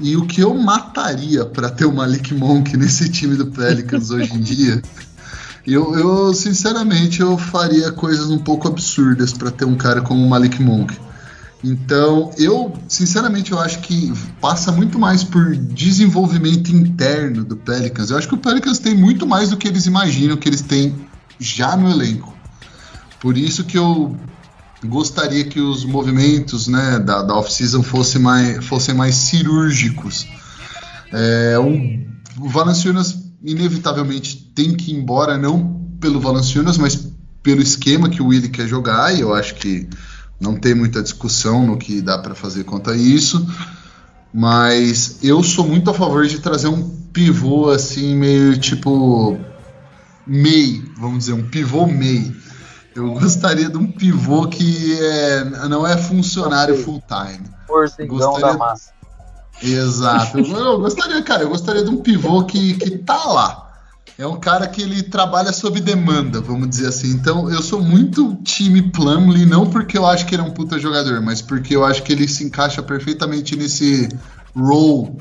E o que eu mataria para ter o Malik Monk nesse time do Pelicans hoje em dia eu, eu, sinceramente, eu faria coisas um pouco absurdas para ter um cara como o Malik Monk. Então, eu, sinceramente, eu acho que passa muito mais por desenvolvimento interno do Pelicans. Eu acho que o Pelicans tem muito mais do que eles imaginam que eles têm já no elenco. Por isso que eu gostaria que os movimentos né, da, da off-season fossem mais, fossem mais cirúrgicos. É, o, o Valanciunas inevitavelmente tem que ir embora, não pelo Valanciunas, mas pelo esquema que o Willi quer jogar, e eu acho que não tem muita discussão no que dá para fazer quanto a isso. Mas eu sou muito a favor de trazer um pivô assim, meio tipo. MEI, vamos dizer, um pivô MEI. Eu gostaria de um pivô que é, não é funcionário full time. Porcigão da massa. Exato. Eu gostaria, cara, eu gostaria de um pivô que, que tá lá. É um cara que ele trabalha sob demanda, vamos dizer assim. Então, eu sou muito time Plumlee, não porque eu acho que ele é um puta jogador, mas porque eu acho que ele se encaixa perfeitamente nesse role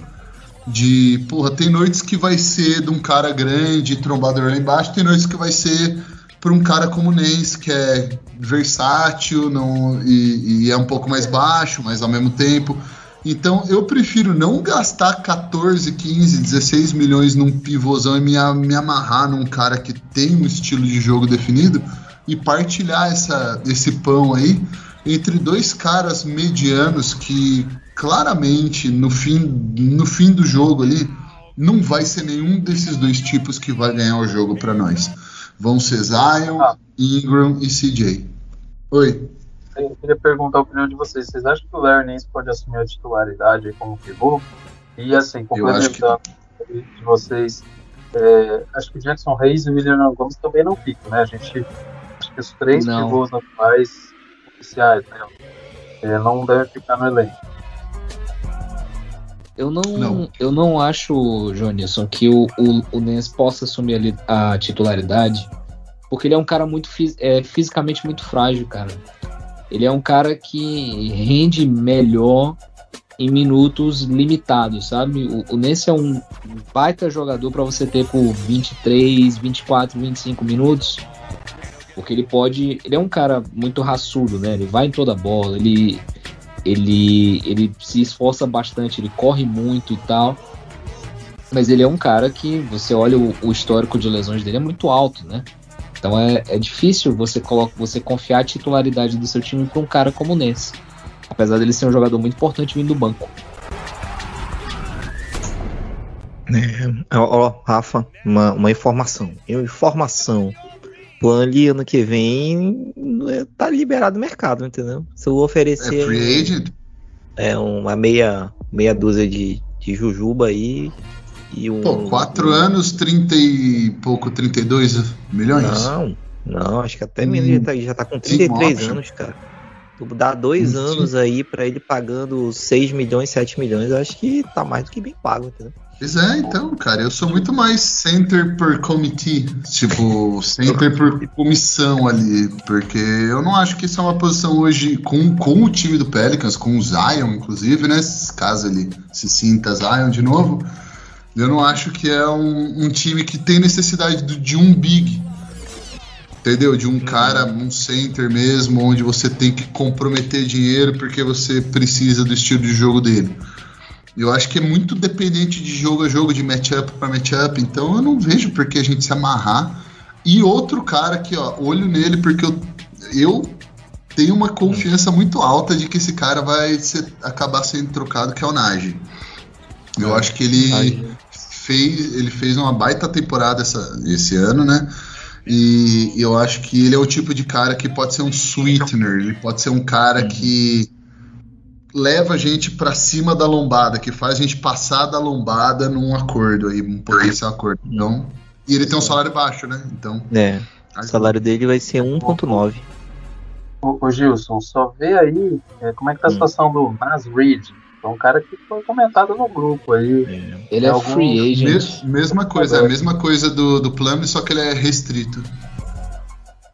de, porra, tem noites que vai ser de um cara grande, trombador lá embaixo, tem noites que vai ser para um cara como o Nance, que é versátil não, e, e é um pouco mais baixo, mas ao mesmo tempo então eu prefiro não gastar 14, 15, 16 milhões num pivôzão e me, me amarrar num cara que tem um estilo de jogo definido e partilhar essa, esse pão aí entre dois caras medianos que claramente no fim, no fim do jogo ali não vai ser nenhum desses dois tipos que vai ganhar o jogo para nós. Vão ser Zion, ah. Ingram e CJ. Oi. Eu queria perguntar a opinião de vocês. Vocês acham que o Larry Nance pode assumir a titularidade como pivô? E assim, complementando que... de vocês, é, acho que Jackson Reis e William Gomes também não ficam, né? A gente acho que os três não. pivôs atuais oficiais né, é, não devem ficar no elenco. Eu não, não, eu não acho, Jonisson, que o, o, o Nens possa assumir a, a, titularidade, porque ele é um cara muito é, fisicamente muito frágil, cara. Ele é um cara que rende melhor em minutos limitados, sabe? O, o Ness é um baita jogador para você ter por 23, 24, 25 minutos. Porque ele pode. Ele é um cara muito raçudo, né? Ele vai em toda a bola, ele, ele, ele se esforça bastante, ele corre muito e tal. Mas ele é um cara que você olha o, o histórico de lesões dele é muito alto, né? Então é, é difícil você, coloca, você confiar a titularidade do seu time para um cara como o. Apesar dele ser um jogador muito importante vindo do banco. É, ó, Rafa, uma, uma informação. Informação. Plano ali ano que vem é, tá liberado o mercado, entendeu? Se eu oferecer. É free agent? É uma meia, meia dúzia de, de jujuba aí. E um, Pô, 4 um... anos, 30 e pouco, 32 milhões? Não, não, acho que até hum, menos, já tá, já tá com 33 anos, cara. Dá dois anos aí para ele pagando 6 milhões, 7 milhões, eu acho que tá mais do que bem pago, entendeu? Pois é, então, cara, eu sou muito mais center por committee, tipo, center por comissão ali, porque eu não acho que isso é uma posição hoje com, com o time do Pelicans, com o Zion, inclusive, né, caso ele se sinta Zion de novo, eu não acho que é um, um time que tem necessidade de um big, entendeu? De um uhum. cara, um center mesmo, onde você tem que comprometer dinheiro porque você precisa do estilo de jogo dele. Eu acho que é muito dependente de jogo a jogo, de matchup para matchup, então eu não vejo por que a gente se amarrar. E outro cara aqui, ó, olho nele, porque eu, eu tenho uma confiança muito alta de que esse cara vai ser, acabar sendo trocado, que é o Nage. Eu é. acho que ele fez, ele fez uma baita temporada essa, esse ano, né? E eu acho que ele é o tipo de cara que pode ser um sweetener, ele pode ser um cara que leva a gente para cima da lombada, que faz a gente passar da lombada num acordo aí, um potencial acordo. Então, e ele tem um salário baixo, né? Então. É. O salário dele vai ser 1.9. Ô, ô, Gilson, só vê aí é, como é que tá a hum. situação do Nas Reed. É um cara que foi comentado no grupo aí. É. Ele é, é free agent. Mes, mesma coisa, é a mesma coisa do, do Plum, só que ele é restrito.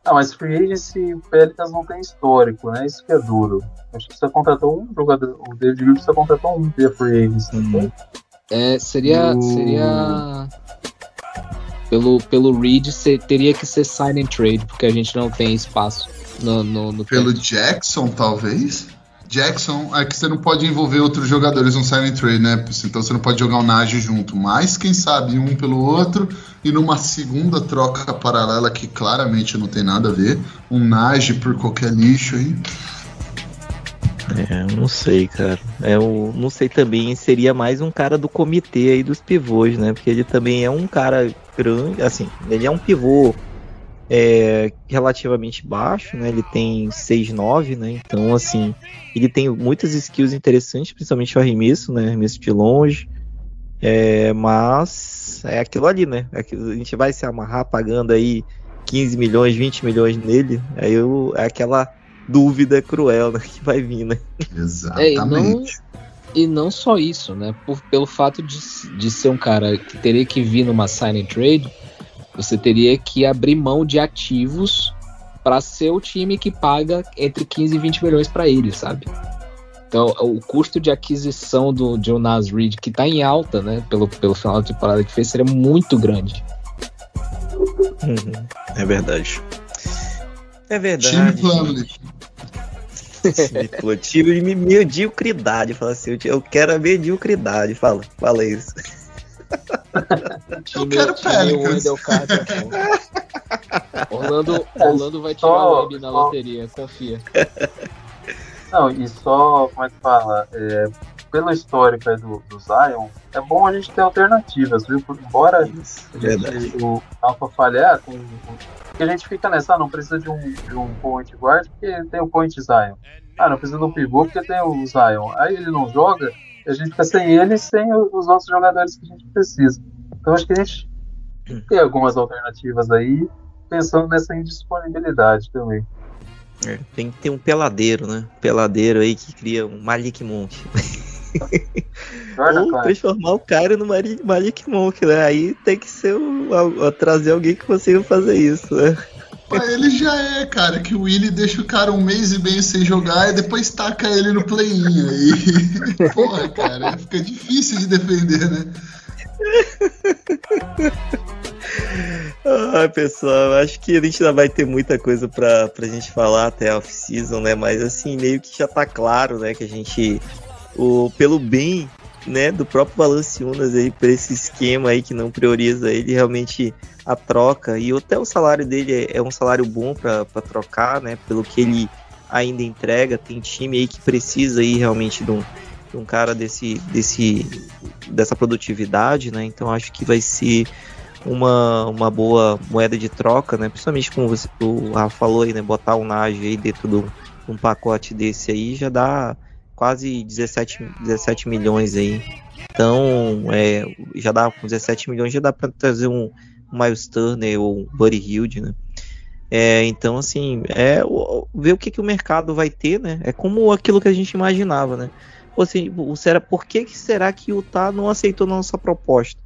Não, mas free agency o Pelicans não tem histórico, né? Isso que é duro. Acho que você contratou um jogador, o David Griffin você contratou um via free agency, uhum. É, seria, o... seria pelo, pelo Reed teria que ser sign and trade, porque a gente não tem espaço no, no, no Pelo tempo. Jackson, talvez? Jackson, é que você não pode envolver outros jogadores no and trade, né? Então você não pode jogar o Nage junto. Mas quem sabe um pelo outro e numa segunda troca paralela que claramente não tem nada a ver, um Nage por qualquer lixo aí. É, não sei, cara. É, não sei também, seria mais um cara do comitê aí dos pivôs, né? Porque ele também é um cara grande, assim, ele é um pivô é relativamente baixo, né? Ele tem 6'9", né? Então, assim, ele tem muitas skills interessantes, principalmente o arremesso, né? Arremesso de longe. É, mas é aquilo ali, né? É a gente vai se amarrar pagando aí 15 milhões, 20 milhões nele. Aí eu, é aquela dúvida cruel né, que vai vir, né? Exatamente. É, e, não, e não só isso, né? Por, pelo fato de, de ser um cara que teria que vir numa sign and trade você teria que abrir mão de ativos para ser o time que paga entre 15 e 20 milhões para ele, sabe? Então, o custo de aquisição do Jonas Reed, que está em alta, né, pelo, pelo final da temporada que fez, seria muito grande. Uhum. É verdade. É verdade. Time Time de mediocridade. Fala assim, eu quero a mediocridade. Fala, fala isso. Eu quero Pelicans. Orlando, Orlando vai tirar só, o web na loteria, confia. Não, e só, como é que fala? É, pelo histórico do, do Zion, é bom a gente ter alternativas, viu? Embora Isso, a gente, o Alpha falhar, com, porque a gente fica nessa, ah, não precisa de um, de um point guard porque tem o point Zion. Ah, não precisa de um pivô porque tem o Zion. Aí ele não joga, a gente fica sem ele e sem os outros jogadores que a gente precisa. Então acho que a gente tem algumas alternativas aí, pensando nessa indisponibilidade também. É, tem que ter um peladeiro, né? Peladeiro aí que cria um Malik Monk. Ou transformar o cara no Malik Monk, né? Aí tem que ser um, trazer alguém que consiga fazer isso, né? Mas ele já é, cara, que o Willy deixa o cara um mês e meio sem jogar e depois taca ele no play-in. Aí, porra, cara, fica difícil de defender, né? ah, pessoal, acho que a gente ainda vai ter muita coisa pra, pra gente falar até a off-season, né? Mas assim, meio que já tá claro, né? Que a gente, o, pelo bem né, do próprio Valanciunas aí, pra esse esquema aí que não prioriza ele, realmente a troca. E até o salário dele é, é um salário bom para trocar, né? Pelo que ele ainda entrega. Tem time aí que precisa aí realmente de um um cara desse, desse, dessa produtividade, né? Então acho que vai ser uma, uma boa moeda de troca, né? Principalmente como você, o Rafa falou aí, né? Botar o Nage aí dentro de um pacote desse aí já dá quase 17, 17 milhões aí. Então, é, já dá com 17 milhões já dá para trazer um, um Miles Turner ou um Buddy Hilde, né? É, então, assim, é ver o que, que o mercado vai ter, né? É como aquilo que a gente imaginava, né? assim, será, por que, que será que o Utah não aceitou nossa proposta?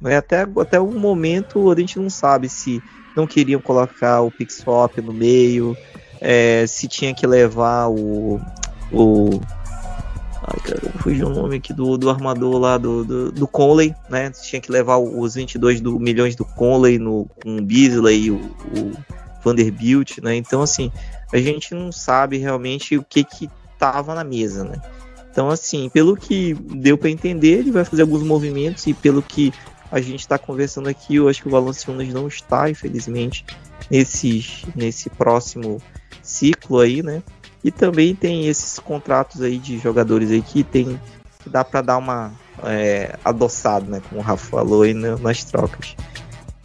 Né, até, até o momento a gente não sabe se não queriam colocar o Pixop no meio, é, se tinha que levar o. o Ai, cara, fugiu o nome aqui do, do armador lá do, do, do Conley, né? Tinha que levar os 22 do, milhões do Conley no, com o Beasley e o, o Vanderbilt, né? Então, assim, a gente não sabe realmente o que que tava na mesa, né? Então, assim, pelo que deu para entender, ele vai fazer alguns movimentos e pelo que a gente está conversando aqui, eu acho que o Valanciunas não está, infelizmente, nesse, nesse próximo ciclo aí, né? E também tem esses contratos aí de jogadores aí que tem que dá para dar uma é, adoçado, né? Como o Rafa falou aí né, nas trocas.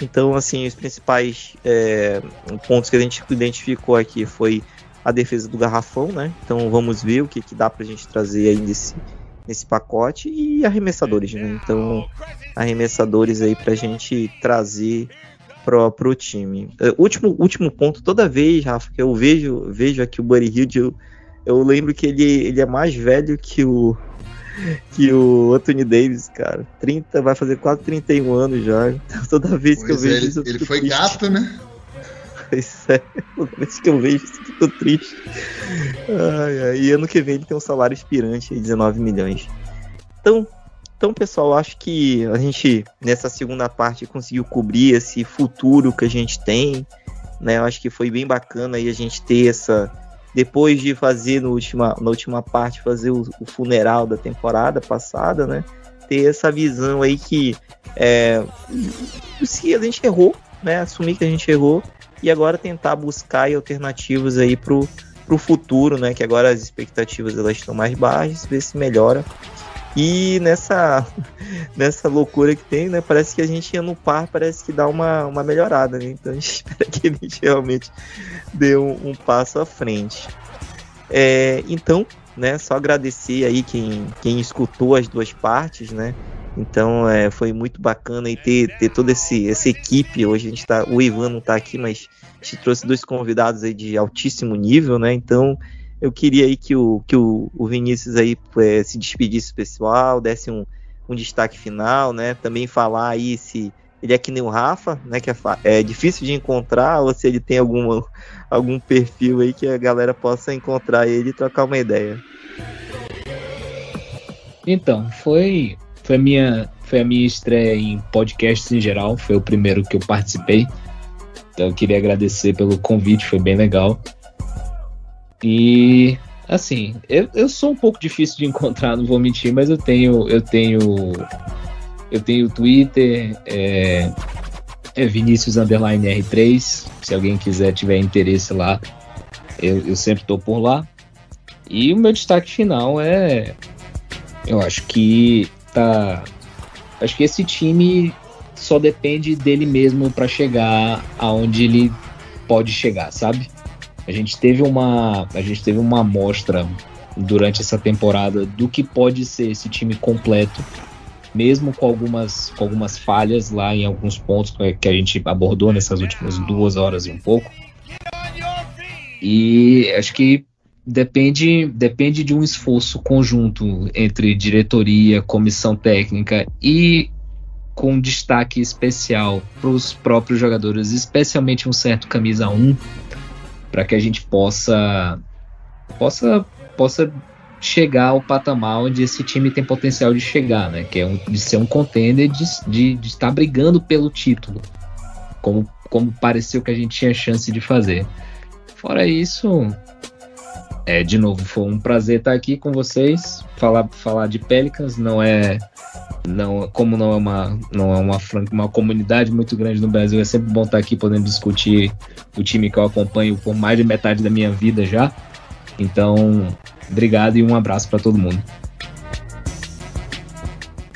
Então, assim, os principais é, pontos que a gente identificou aqui foi a defesa do garrafão, né? Então vamos ver o que, que dá pra gente trazer aí nesse, nesse pacote e arremessadores, né? Então arremessadores aí pra gente trazer pro, pro time. Uh, último, último ponto, toda vez, Rafa, que eu vejo, vejo aqui o Buddy Hilde, eu, eu lembro que ele, ele é mais velho que o que o Anthony Davis, cara. 30, vai fazer quase 31 anos já. Então, toda vez pois que eu vejo é, isso. Ele, ele foi triste. gato, né? Pois é, toda vez que eu vejo, fico triste. Ai, ai, e ano que vem ele tem um salário inspirante aí, 19 milhões. Então, então, pessoal, acho que a gente, nessa segunda parte, conseguiu cobrir esse futuro que a gente tem. Né? Eu acho que foi bem bacana aí a gente ter essa. Depois de fazer no última, na última parte, fazer o, o funeral da temporada passada, né? Ter essa visão aí que é, se a gente errou, né? Assumir que a gente errou e agora tentar buscar alternativas aí pro, pro futuro, né? Que agora as expectativas elas estão mais baixas, ver se melhora. E nessa nessa loucura que tem, né? Parece que a gente ia no par, parece que dá uma, uma melhorada, né? Então a gente espera que a gente realmente dê um, um passo à frente. É, então, né? Só agradecer aí quem, quem escutou as duas partes, né? Então é, foi muito bacana e ter, ter toda esse, essa equipe. Hoje a gente tá. O Ivan não está aqui, mas gente trouxe dois convidados aí de altíssimo nível, né? Então eu queria aí que o, que o, o Vinícius aí é, se despedisse pessoal, desse um, um destaque final, né? Também falar aí se ele é que nem o Rafa, né? Que é, é difícil de encontrar, ou se ele tem alguma, algum perfil aí que a galera possa encontrar ele e trocar uma ideia. Então, foi foi a minha, foi a minha estreia em podcasts em geral, foi o primeiro que eu participei. Então eu queria agradecer pelo convite, foi bem legal. E assim, eu, eu sou um pouco difícil de encontrar, não vou mentir, mas eu tenho eu tenho eu tenho Twitter, é, é Vinícius Underline R3. Se alguém quiser tiver interesse lá, eu, eu sempre estou por lá. E o meu destaque final é Eu acho que tá. Acho que esse time só depende dele mesmo para chegar aonde ele pode chegar, sabe? A gente teve uma, a gente teve uma amostra durante essa temporada do que pode ser esse time completo, mesmo com algumas, com algumas falhas lá em alguns pontos que a gente abordou nessas últimas duas horas e um pouco. E acho que depende, depende de um esforço conjunto entre diretoria, comissão técnica e com destaque especial para os próprios jogadores, especialmente um certo camisa 1, para que a gente possa possa possa chegar ao patamar onde esse time tem potencial de chegar, né? Que é um, de ser um contender, de, de, de estar brigando pelo título, como, como pareceu que a gente tinha chance de fazer. Fora isso, é, de novo, foi um prazer estar aqui com vocês. Falar, falar de Pelicans não é. Não, como não é uma não é uma, uma comunidade muito grande no Brasil, é sempre bom estar aqui podendo discutir o time que eu acompanho por mais de metade da minha vida já. Então, obrigado e um abraço para todo mundo.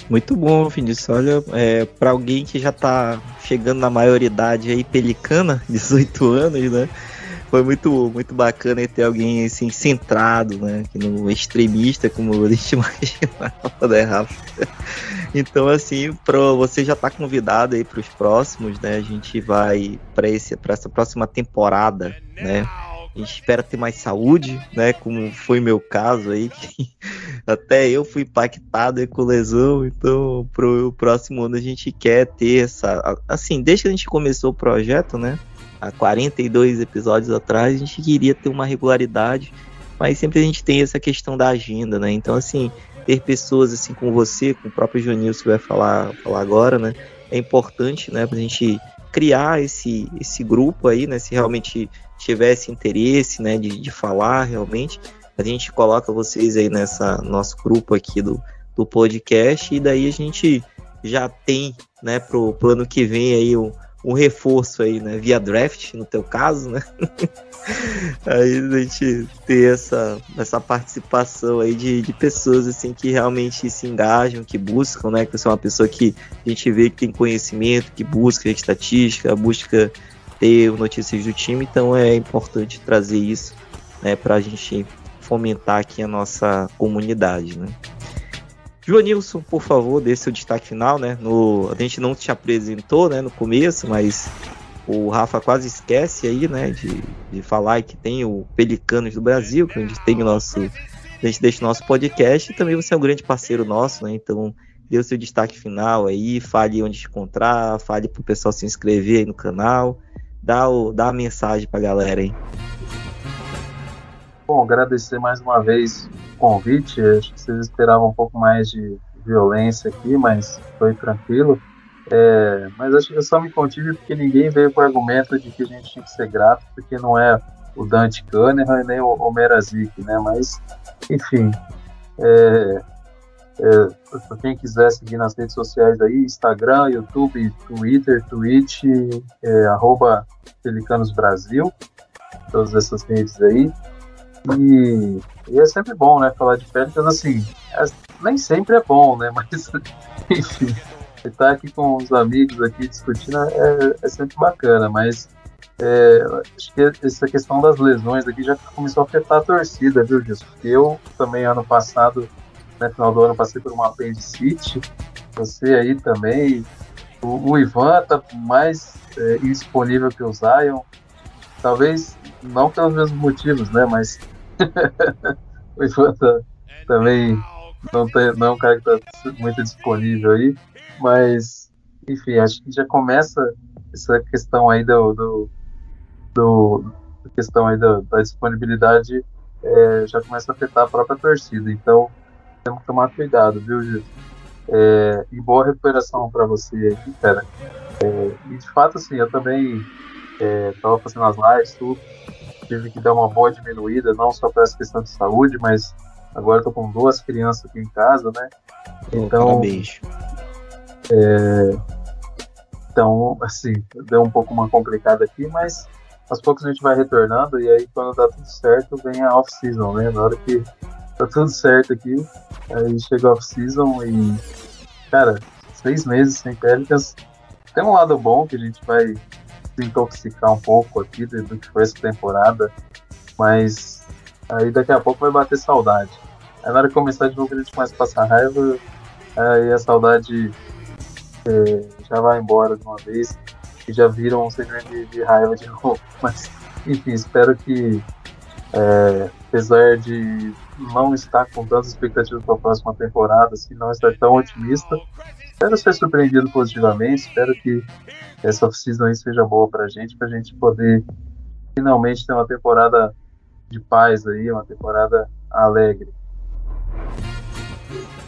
Muito bom, Vinícius. Olha, é, para alguém que já está chegando na maioridade aí, pelicana, 18 anos, né? Foi muito, muito bacana ter alguém assim centrado, né? No extremista, como a gente imaginava, né, Rafa? Então, assim, pro, você já está convidado aí para os próximos, né? A gente vai para essa próxima temporada, né? A gente espera ter mais saúde, né? Como foi meu caso aí, que até eu fui impactado com lesão. Então, pro próximo ano a gente quer ter essa. Assim, desde que a gente começou o projeto, né? Há 42 episódios atrás, a gente queria ter uma regularidade, mas sempre a gente tem essa questão da agenda, né? Então, assim, ter pessoas assim com você, com o próprio Jonilson que vai falar, falar agora, né? É importante, né, pra gente criar esse, esse grupo aí, né? Se realmente tivesse interesse, né, de, de falar realmente, a gente coloca vocês aí nessa nosso grupo aqui do, do podcast e daí a gente já tem, né, pro, pro ano que vem aí um, um reforço aí, né? Via draft, no teu caso, né? aí a gente ter essa, essa participação aí de, de pessoas assim que realmente se engajam, que buscam, né? Que você é uma pessoa que a gente vê que tem conhecimento, que busca estatística, busca ter notícias do time, então é importante trazer isso, né? Para a gente fomentar aqui a nossa comunidade, né? Joanilson, por favor, dê seu destaque final, né? No, a gente não te apresentou, né, no começo, mas o Rafa quase esquece aí, né, de, de falar que tem o Pelicanos do Brasil, que a gente tem o nosso, a gente deixa o nosso podcast, e também você é um grande parceiro nosso, né? Então, dê o seu destaque final aí, fale onde te encontrar, fale pro pessoal se inscrever aí no canal, dá, o, dá a mensagem pra galera aí. Bom, agradecer mais uma vez o convite. Acho que vocês esperavam um pouco mais de violência aqui, mas foi tranquilo. É, mas acho que eu só me contive porque ninguém veio com o argumento de que a gente tinha que ser grato, porque não é o Dante Kahneman nem o Merazik, né? Mas, enfim, é, é, para quem quiser seguir nas redes sociais aí, Instagram, YouTube, Twitter, Twitch, é, arroba Pelicanos Brasil, todas essas redes aí. E, e, é sempre bom, né? Falar de Pelicans, assim, é, nem sempre é bom, né? Mas, enfim, estar aqui com os amigos aqui discutindo é, é sempre bacana, mas é, acho que essa questão das lesões aqui já começou a afetar a torcida, viu, Gilson? Eu também, ano passado, né, final do ano, passei por uma apendicite, você aí também, o, o Ivan tá mais é, indisponível que o Zion, talvez não pelos mesmos motivos, né? Mas o Ivan também não, tem, não é um cara que está muito disponível aí, mas enfim, acho que já começa essa questão aí do, do, do questão aí da, da disponibilidade é, já começa a afetar a própria torcida, então temos que tomar cuidado, viu, Gil? É, e boa recuperação para você aqui, cara. É, e de fato, assim, eu também estava é, fazendo as lives, tudo, tive que dar uma boa diminuída, não só para essa questão de saúde, mas agora estou com duas crianças aqui em casa, né? Então, é, então, assim, deu um pouco uma complicada aqui, mas aos poucos a gente vai retornando e aí quando dá tudo certo vem a off-season, né? Na hora que tá tudo certo aqui. Aí chega off-season e, cara, seis meses sem Pelicans. Tem um lado bom que a gente vai desintoxicar um pouco aqui do, que foi essa temporada, mas aí daqui a pouco vai bater saudade. Aí na hora que começar de novo a gente começa a passar raiva, aí a saudade é, já vai embora de uma vez e já viram um sentimento de, de raiva de novo. Mas, enfim, espero que, é, apesar de não estar com tantas expectativas para a próxima temporada, assim, não estar tão otimista, espero ser surpreendido positivamente, espero que essa off-season aí seja boa para a gente, para a gente poder finalmente ter uma temporada de paz aí, uma temporada alegre.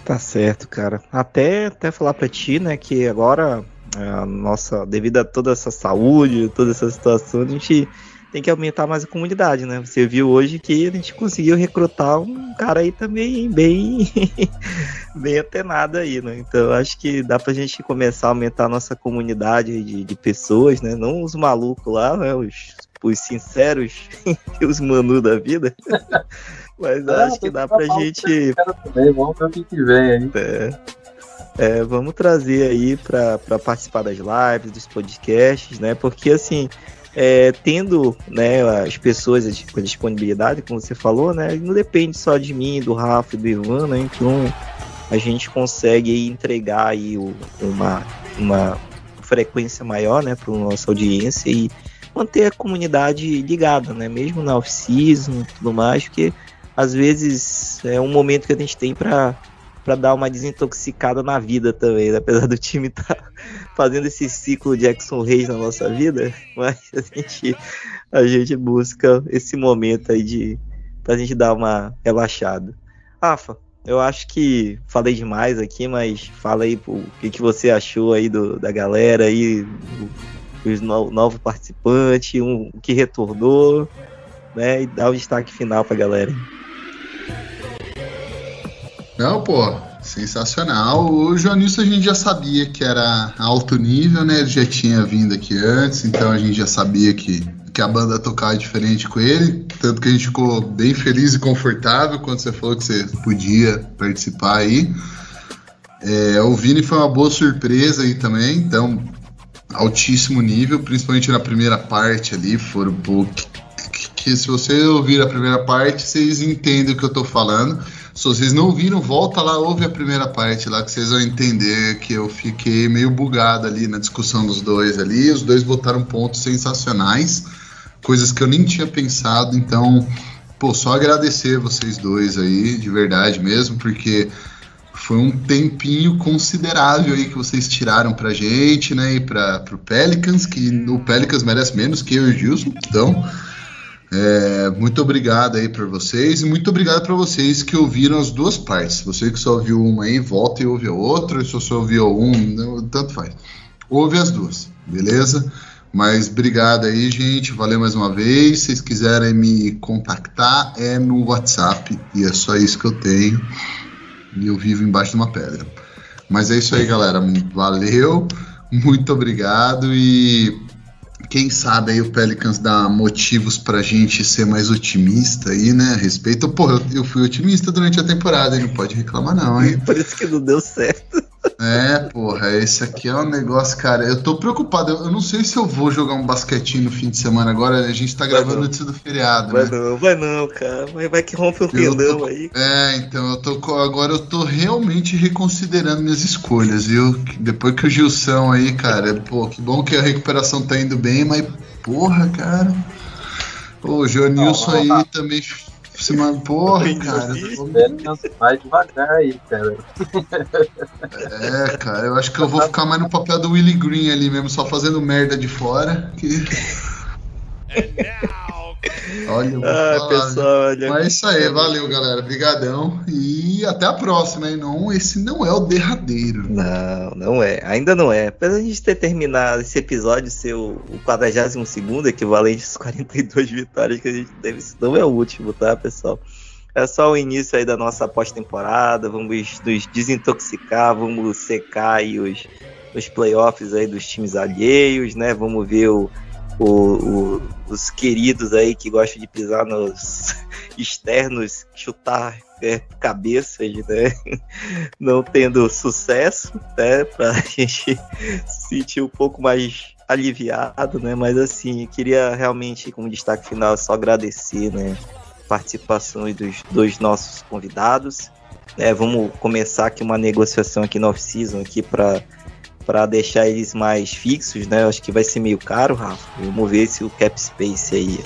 Tá certo, cara. Até, até falar pra ti, né, que agora, a nossa, devido a toda essa saúde, toda essa situação, a gente tem que aumentar mais a comunidade, né? Você viu hoje que a gente conseguiu recrutar um cara aí também bem, bem atenado aí, né? Então acho que dá pra gente começar a aumentar a nossa comunidade de, de pessoas, né? Não os malucos lá, né? Os, os sinceros e os manu da vida. Mas ah, acho que dá pra gente. Também. Vamos ver o que, que vem aí. É. É, vamos trazer aí para participar das lives, dos podcasts, né? Porque assim, é, tendo né, as pessoas com disponibilidade, como você falou, né? Não depende só de mim, do Rafa e do Ivan, né? Então a gente consegue entregar aí uma, uma frequência maior, né, para nossa audiência e manter a comunidade ligada, né? Mesmo na off-season e tudo mais, porque às vezes é um momento que a gente tem para para dar uma desintoxicada na vida também, né? apesar do time estar tá fazendo esse ciclo de Jackson Reis na nossa vida, mas a gente a gente busca esse momento aí de pra gente dar uma relaxada. Rafa, eu acho que falei demais aqui, mas fala aí o que, que você achou aí do, da galera aí, os no, novo participante, um que retornou, né? E dá o destaque final pra galera. Não, pô, sensacional. O Joanilson a gente já sabia que era alto nível, né? Ele já tinha vindo aqui antes, então a gente já sabia que, que a banda tocava diferente com ele. Tanto que a gente ficou bem feliz e confortável quando você falou que você podia participar aí. É, o Vini foi uma boa surpresa aí também, então altíssimo nível, principalmente na primeira parte ali, foram um que, que se você ouvir a primeira parte, vocês entendem o que eu tô falando. Se vocês não viram, volta lá, ouve a primeira parte lá, que vocês vão entender que eu fiquei meio bugado ali na discussão dos dois ali. Os dois botaram pontos sensacionais, coisas que eu nem tinha pensado. Então, pô, só agradecer vocês dois aí, de verdade mesmo, porque foi um tempinho considerável aí que vocês tiraram pra gente, né, e pra, pro Pelicans, que o Pelicans merece menos que eu e o Gilson, então é, muito obrigado aí para vocês e muito obrigado para vocês que ouviram as duas partes. Você que só ouviu uma aí, volta e ouve a outra. Se você ouviu um, não, tanto faz. Ouve as duas, beleza? Mas obrigado aí, gente. Valeu mais uma vez. Se vocês quiserem me contactar, é no WhatsApp. E é só isso que eu tenho. E eu vivo embaixo de uma pedra. Mas é isso aí, galera. Valeu. Muito obrigado e quem sabe aí o Pelicans dá motivos pra gente ser mais otimista aí, né? Respeito. Pô, eu, fui otimista durante a temporada? Não pode reclamar, não, hein? Por isso que não deu certo. É, porra, esse aqui é um negócio, cara. Eu tô preocupado. Eu, eu não sei se eu vou jogar um basquetinho no fim de semana agora. A gente tá gravando antes do feriado. Vai né? não, vai não, cara. Vai, vai que rompe o tendão aí. É, então eu tô agora eu tô realmente reconsiderando minhas escolhas, viu? Depois que o Gilson aí, cara, pô, que bom que a recuperação tá indo bem, mas porra, cara. Pô, o Joanilson aí também se man... Porra, cara. Vai devagar aí, cara. É, cara, eu acho que eu vou ficar mais no papel do Willie Green ali mesmo, só fazendo merda de fora. Que... Olha, ah, pessoal, olha. Mas é isso aí, valeu, galera. Obrigadão. E até a próxima, hein? Não, esse não é o derradeiro. Não, não é. Ainda não é. Apesar de a gente ter terminado esse episódio ser o, o 42 equivalente às 42 vitórias que a gente teve, isso não é o último, tá, pessoal? É só o início aí da nossa pós-temporada. Vamos nos desintoxicar, vamos secar aí os, os playoffs aí dos times alheios, né? Vamos ver o o, o, os queridos aí que gostam de pisar nos externos chutar é, cabeças, né? Não tendo sucesso, né? Pra gente se sentir um pouco mais aliviado, né? Mas assim, queria realmente, como destaque final, só agradecer, né? Participação dos dois nossos convidados. É, vamos começar aqui uma negociação aqui no off-season aqui para para deixar eles mais fixos, né? Acho que vai ser meio caro, Rafa. Vamos ver se o cap space aí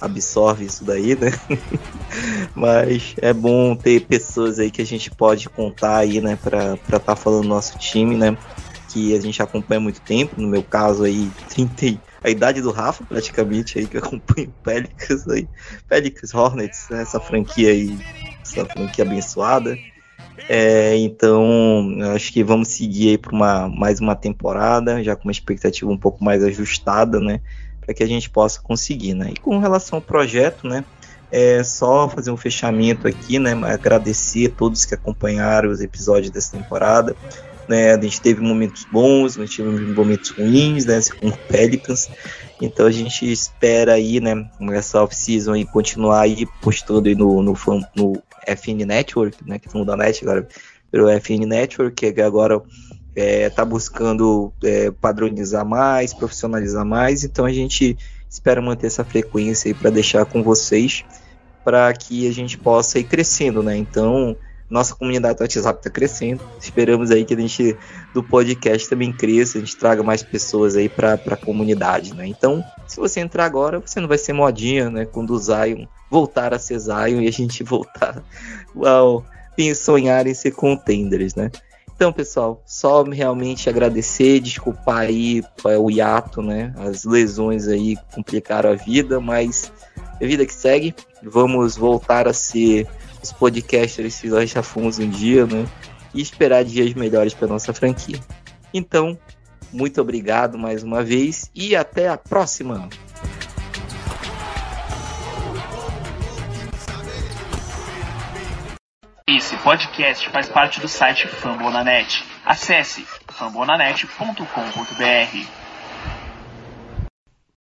absorve isso daí, né? Mas é bom ter pessoas aí que a gente pode contar aí, né, para estar tá falando do nosso time, né? Que a gente acompanha muito tempo, no meu caso aí, 30, a idade do Rafa praticamente aí que acompanha o Pelicans aí, Pelicans Hornets, né, essa franquia aí, essa franquia abençoada. É, então, acho que vamos seguir aí para uma, mais uma temporada, já com uma expectativa um pouco mais ajustada, né? Para que a gente possa conseguir, né? E com relação ao projeto, né? É só fazer um fechamento aqui, né? Agradecer a todos que acompanharam os episódios dessa temporada. Né, a gente teve momentos bons, nós tivemos momentos ruins, né, com o Pelicans. Então a gente espera aí, né, essa off-season continuar aí postando aí no, no, no FN Network, né, que mudou a net agora pelo FN Network, que agora está é, tá buscando é, padronizar mais, profissionalizar mais, então a gente espera manter essa frequência aí para deixar com vocês, para que a gente possa ir crescendo, né? Então, nossa comunidade do WhatsApp está crescendo. Esperamos aí que a gente do podcast também cresça, a gente traga mais pessoas aí para a comunidade, né? Então, se você entrar agora, você não vai ser modinha, né? Quando o Zion voltar a ser Zion e a gente voltar ao sonhar em ser contenders, né? Então, pessoal, só realmente agradecer, desculpar aí é, o hiato, né? As lesões aí complicaram a vida, mas é vida que segue. Vamos voltar a ser os podcasters que nós já fomos um dia, né? E esperar dias melhores para nossa franquia. Então, muito obrigado mais uma vez e até a próxima! Esse podcast faz parte do site Fambonanet. Acesse fambonanet.com.br.